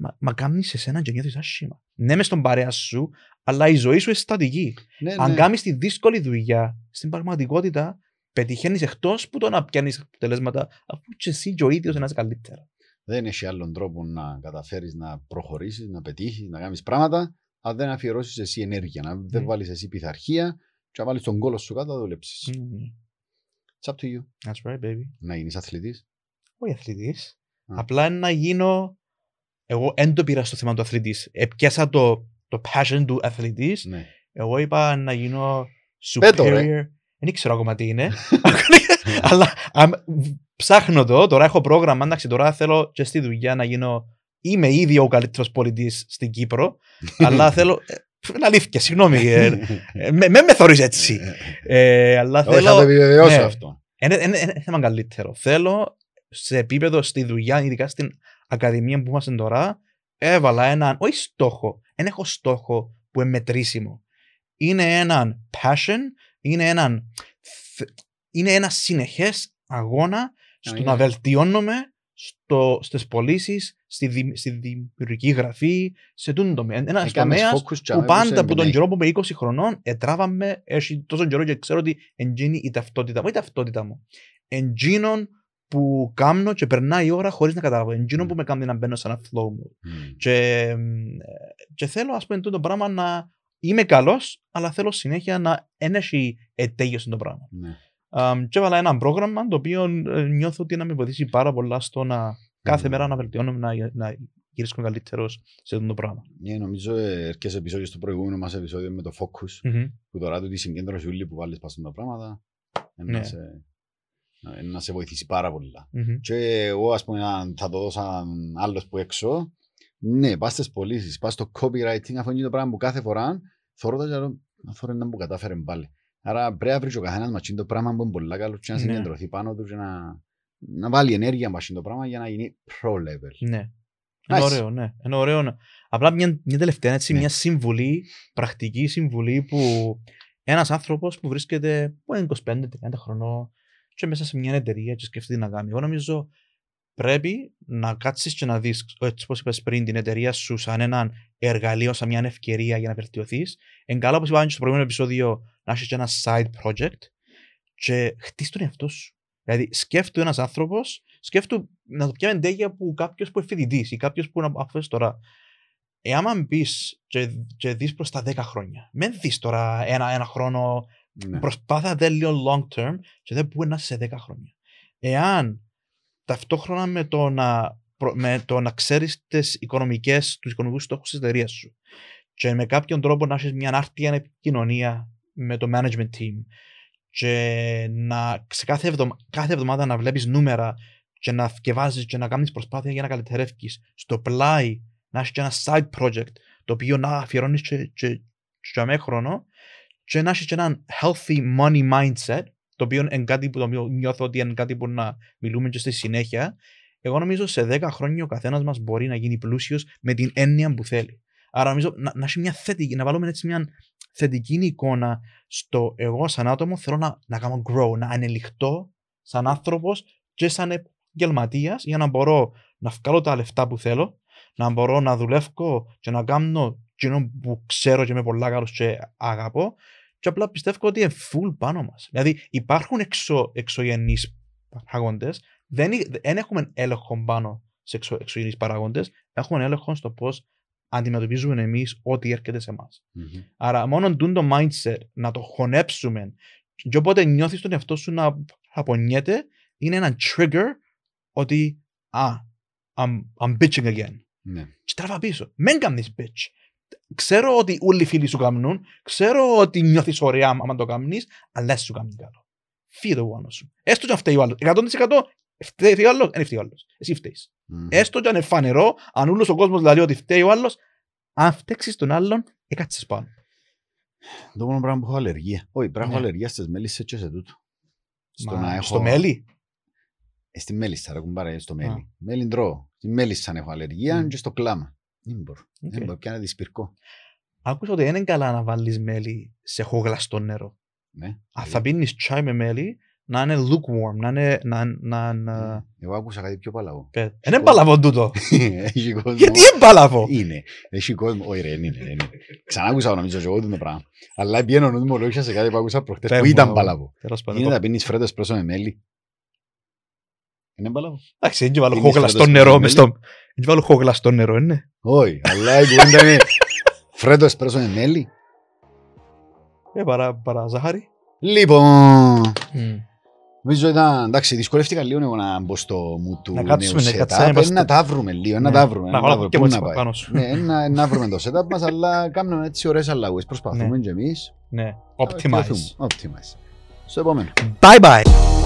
Μα, μα κάνεις εσένα και νιώθεις άσχημα. Ναι μες στον παρέα σου, αλλά η ζωή σου είναι στατική. Ναι, Αν ναι. κάνεις τη δύσκολη δουλειά, στην πραγματικότητα πετυχαίνεις εκτός που το να πιάνεις αποτελέσματα, αφού και εσύ και ο ίδιος να είσαι καλύτερα. Δεν έχει άλλον τρόπο να καταφέρεις να προχωρήσεις, να πετύχεις, να κάνεις πράγματα, αν δεν αφιερώσεις εσύ ενέργεια, να δεν Mm. βάλεις εσύ πειθαρχία και να βάλεις τον κόλο σου κάτω να δουλέψεις. Mm, It's up to you. That's right, baby. Να γίνεις αθλητής. όχι αθλητής. Α. Απλά είναι να γίνω. Εγώ δεν το πήρα στο θέμα του αθλητής. Επιάσα το, το passion του αθλητής. Ναι. Εγώ είπα να γίνω Πέτω, ρε. superior. Δεν ξέρω ακόμα τι είναι. Αλλά αμ, ψάχνω το. Τώρα έχω πρόγραμμα. Εντάξει, τώρα θέλω και στη δουλειά να γίνω. Είμαι ήδη ο καλύτερος πολιτής στην Κύπρο. αλλά θέλω. ε, Είναι αλήθεια, συγγνώμη. ε, ε, Με με με θεωρείς έτσι. Ε, αλλά Όχι, θα το θέλω. επιβεβαιώσω ναι. αυτό. Είναι θέμα καλύτερο. Θέλω σε επίπεδο στη δουλειά, ειδικά στην ακαδημία που είμαστε τώρα, έβαλα έναν, όχι στόχο, δεν έχω στόχο που είναι μετρήσιμο. Είναι έναν passion, είναι έναν, θ- είναι ένα συνεχές αγώνα στο είναι. να βελτιώνομαι στο, στις πωλήσεις, στη, δη- στη δημιουργική γραφή, σε τούτο το τομέα. Ένα Έκαμες τομέας focus και που αμέσως πάντα σε από τον εμπνέει. καιρό που είμαι 20 χρονών ετράβαμε, έχει τόσο καιρό και ξέρω ότι εντζίνει η ταυτότητα μου. Η ταυτότητα μου. Εντζίνον που κάνω και περνάει η ώρα χωρίς να καταλάβω. Εντζίνον Μμ. που με κάνει να μπαίνω σε ένα flow μου. Μμ. Και, μ, και θέλω ας πούμε τούτο πράγμα να είμαι καλός, αλλά θέλω συνέχεια να δεν έχει ετέγιωσε το πράγμα. Ναι. Um, και έβαλα ένα πρόγραμμα το οποίο ε, νιώθω ότι να με βοηθήσει πάρα πολλά στο να κάθε Μμ. μέρα να βελτιώνομαι, να, να γυρίσκω καλύτερος σε αυτό το πράγμα. Ναι, νομίζω ε, έρχεσαι πίσω και στο προηγούμενο μας επεισόδιο με το focus Μμμ. που τώρα του τη συγκέντρωση ούλη που βάλεις πάνω στα πράγματα ε, Ναι. να, σε, ε, να σε βοηθήσει πάρα πολλά. Μμμ. Και εγώ ας πούμε αν θα το δώσω σαν άλλος που έξω ναι, πας στις πωλήσεις, πας στο copywriting αφού είναι το πράγμα που κάθε φορά θωρώ τα και λέω, να θωρώ να μου κατάφερε πάλι. Άρα πρέπει να βρεις ο καθένας μας το πράγμα που είναι πολύ καλό και να Ναι. συγκεντρωθεί πάνω του και να, να βάλει ενέργεια μας το πράγμα για να γίνει pro level. Ναι. Είναι Nice. ωραίο, ναι. Είναι ωραίο. ναι. Απλά μια, μια τελευταία έτσι, Ναι. μια συμβουλή, πρακτική συμβουλή που ένας άνθρωπος που βρίσκεται που είναι 25-30 χρονών και μέσα σε μια εταιρεία και σκεφτεί τι να κάνει. Εγώ νομίζω πρέπει να κάτσεις και να δεις, έτσι όπως είπες πριν, την εταιρεία σου σαν έναν εργαλείο, σαν μια ευκαιρία για να βελτιωθείς. Εν καλά, όπως είπαμε και στο προηγούμενο επεισόδιο, να έχεις και ένα side project και χτίς τον εαυτό σου. Δηλαδή, σκέφτου ένας άνθρωπος, σκέφτου να το πιάμε εντέγεια που κάποιος που είναι φοιτητής ή κάποιος που είναι αφού τώρα. Εάν μπεις και, και δεις προς τα 10 χρόνια, μην δεις τώρα ένα, ένα χρόνο, Ναι. προσπάθα δε λίγο long term και δεν μπορεί να είσαι σε 10 χρόνια. Εάν ταυτόχρονα με το να, προ- με το να ξέρεις τις οικονομικές, τους οικονομικούς στόχους της εταιρείας σου και με κάποιον τρόπο να έχεις μια άρτια επικοινωνία με το management team και να, σε κάθε, εβδομα, κάθε εβδομάδα να βλέπεις νούμερα και να θκευάζεις και να κάνεις προσπάθεια για να καλυτερεύεις στο πλάι να έχεις και ένα side project το οποίο να αφιερώνεις και, και, και για μέ χρόνο και να έχεις και ένα healthy money mindset το οποίο είναι κάτι που το οποίο νιώθω ότι είναι κάτι που να μιλούμε και στη συνέχεια εγώ νομίζω σε 10 χρόνια ο καθένας μας μπορεί να γίνει πλούσιος με την έννοια που θέλει. Άρα νομίζω να, να, έχει μια θετική, να βάλουμε έτσι μια θετική εικόνα στο εγώ σαν άτομο θέλω να, να κάνω grow, να ανελιχτώ σαν άνθρωπος και σαν επαγγελματίας για να μπορώ να βγάλω τα λεφτά που θέλω, να μπορώ να δουλεύω και να κάνω κοινό που ξέρω και είμαι πολλά καλός και αγαπώ και απλά πιστεύω ότι είναι full πάνω μας. Δηλαδή υπάρχουν εξω, εξωγενείς παράγοντες, δεν, δεν έχουμε έλεγχο πάνω σε εξω, εξωγενείς παράγοντες, έχουμε έλεγχο στο πώς αντιμετωπίζουμε εμείς ό,τι έρχεται σε εμάς. Μμμ. Άρα μόνο τούν το mindset να το χωνέψουμε και όποτε νιώθεις τον εαυτό σου να απονιέται είναι ένα trigger ότι α, I'm, I'm bitching again. Ναι. Και τραβά πίσω. Μεν κάνεις bitch. Ξέρω ότι όλοι οι φίλοι σου κάνουν, ξέρω ότι νιώθεις ωραία άμα το κάνεις, αλλά δεν σου κάνεις καλό. Φύγε το πάνω σου. Έστω και αν φταίει ο άλλος. 100% φταίει ο άλλος, δεν φταίει ο άλλος. Εσύ φταίεις. Μμμ. Έστω και αν είναι φανερό, αν όλος ο κόσμος λέει ότι φταίει ο άλλος, αν φταίξεις τον άλλον, έκατσες πάνω. Το μόνο πράγμα που έχω αλλεργία. Όχι, πράγμα έχω Ναι. αλλεργία στις μέλισσες και σε τούτο. Στο Μα, να έχω... Στο μέλι; Ε, Στη μέλισσα, ρε κουμπάρα, στο Α. μέλι. Μέλι τρώω. Στη μέλισσα έχω αλλεργία Μμ. και στο κλάμα. Δεν μπορώ. Οκ. Δεν μπορώ. Πιάνε δυσπυρκό. Άκουσα ότι δεν είναι καλά να βάλεις μέλι σε χογλαστό νερό. Ναι. Αν θα πίνεις τσάι με μέλι, να είναι lukewarm, να είναι... Να, να, να... Εγώ άκουσα κάτι πιο παλαβό. Δεν είναι παλαβό τούτο. Έχει κόσμο. Γιατί είναι παλαβό; Είναι. Έχει κόσμο. Όχι ρε, είναι. είναι. Ξανά άκουσα νομίζω και εγώ το πράγμα. Αλλά πιένω ο νους μου λόγια σε κάτι που άκουσα προχτές Πες που μου, ήταν παλαβό. Τέλος πάντων. Γίνεται να πίνεις φρέτος εσπρέσο με μέλι. Είναι παλαβό. Εντάξει, δεν βάλω Πίνεις χογλαστό φρέτο νερό με μες μέλι. στο... Δεν βάλω χογλαστό νερό, είναι. Όχι, αλλά η κουβέντα είναι φρέτο εσπρέσο με μέλι. Ε, παρά, παρά ζάχαρη. Λοιπόν, Μμ. νομίζω ήταν, εντάξει, δυσκολεύτηκα λίγο εγώ να μπω στο μου του Να κάτσουμε, νέου να κάτσουμε, setup. είμαστε- Ε, Να τα βρούμε λίγο, να Ναι. τα βρούμε. Να να βάλω τα βρούμε. και Πού εγώ να έτσι πάει; πάνω σου. Ναι, να, να βρούμε το setup μας, αλλά κάνουμε έτσι ωραίες αλλαγές. Προσπαθούμε Ναι. και εμείς. Ναι. να βελτιωθούμε. Optimize. Optimize. Στο επόμενο. Bye bye.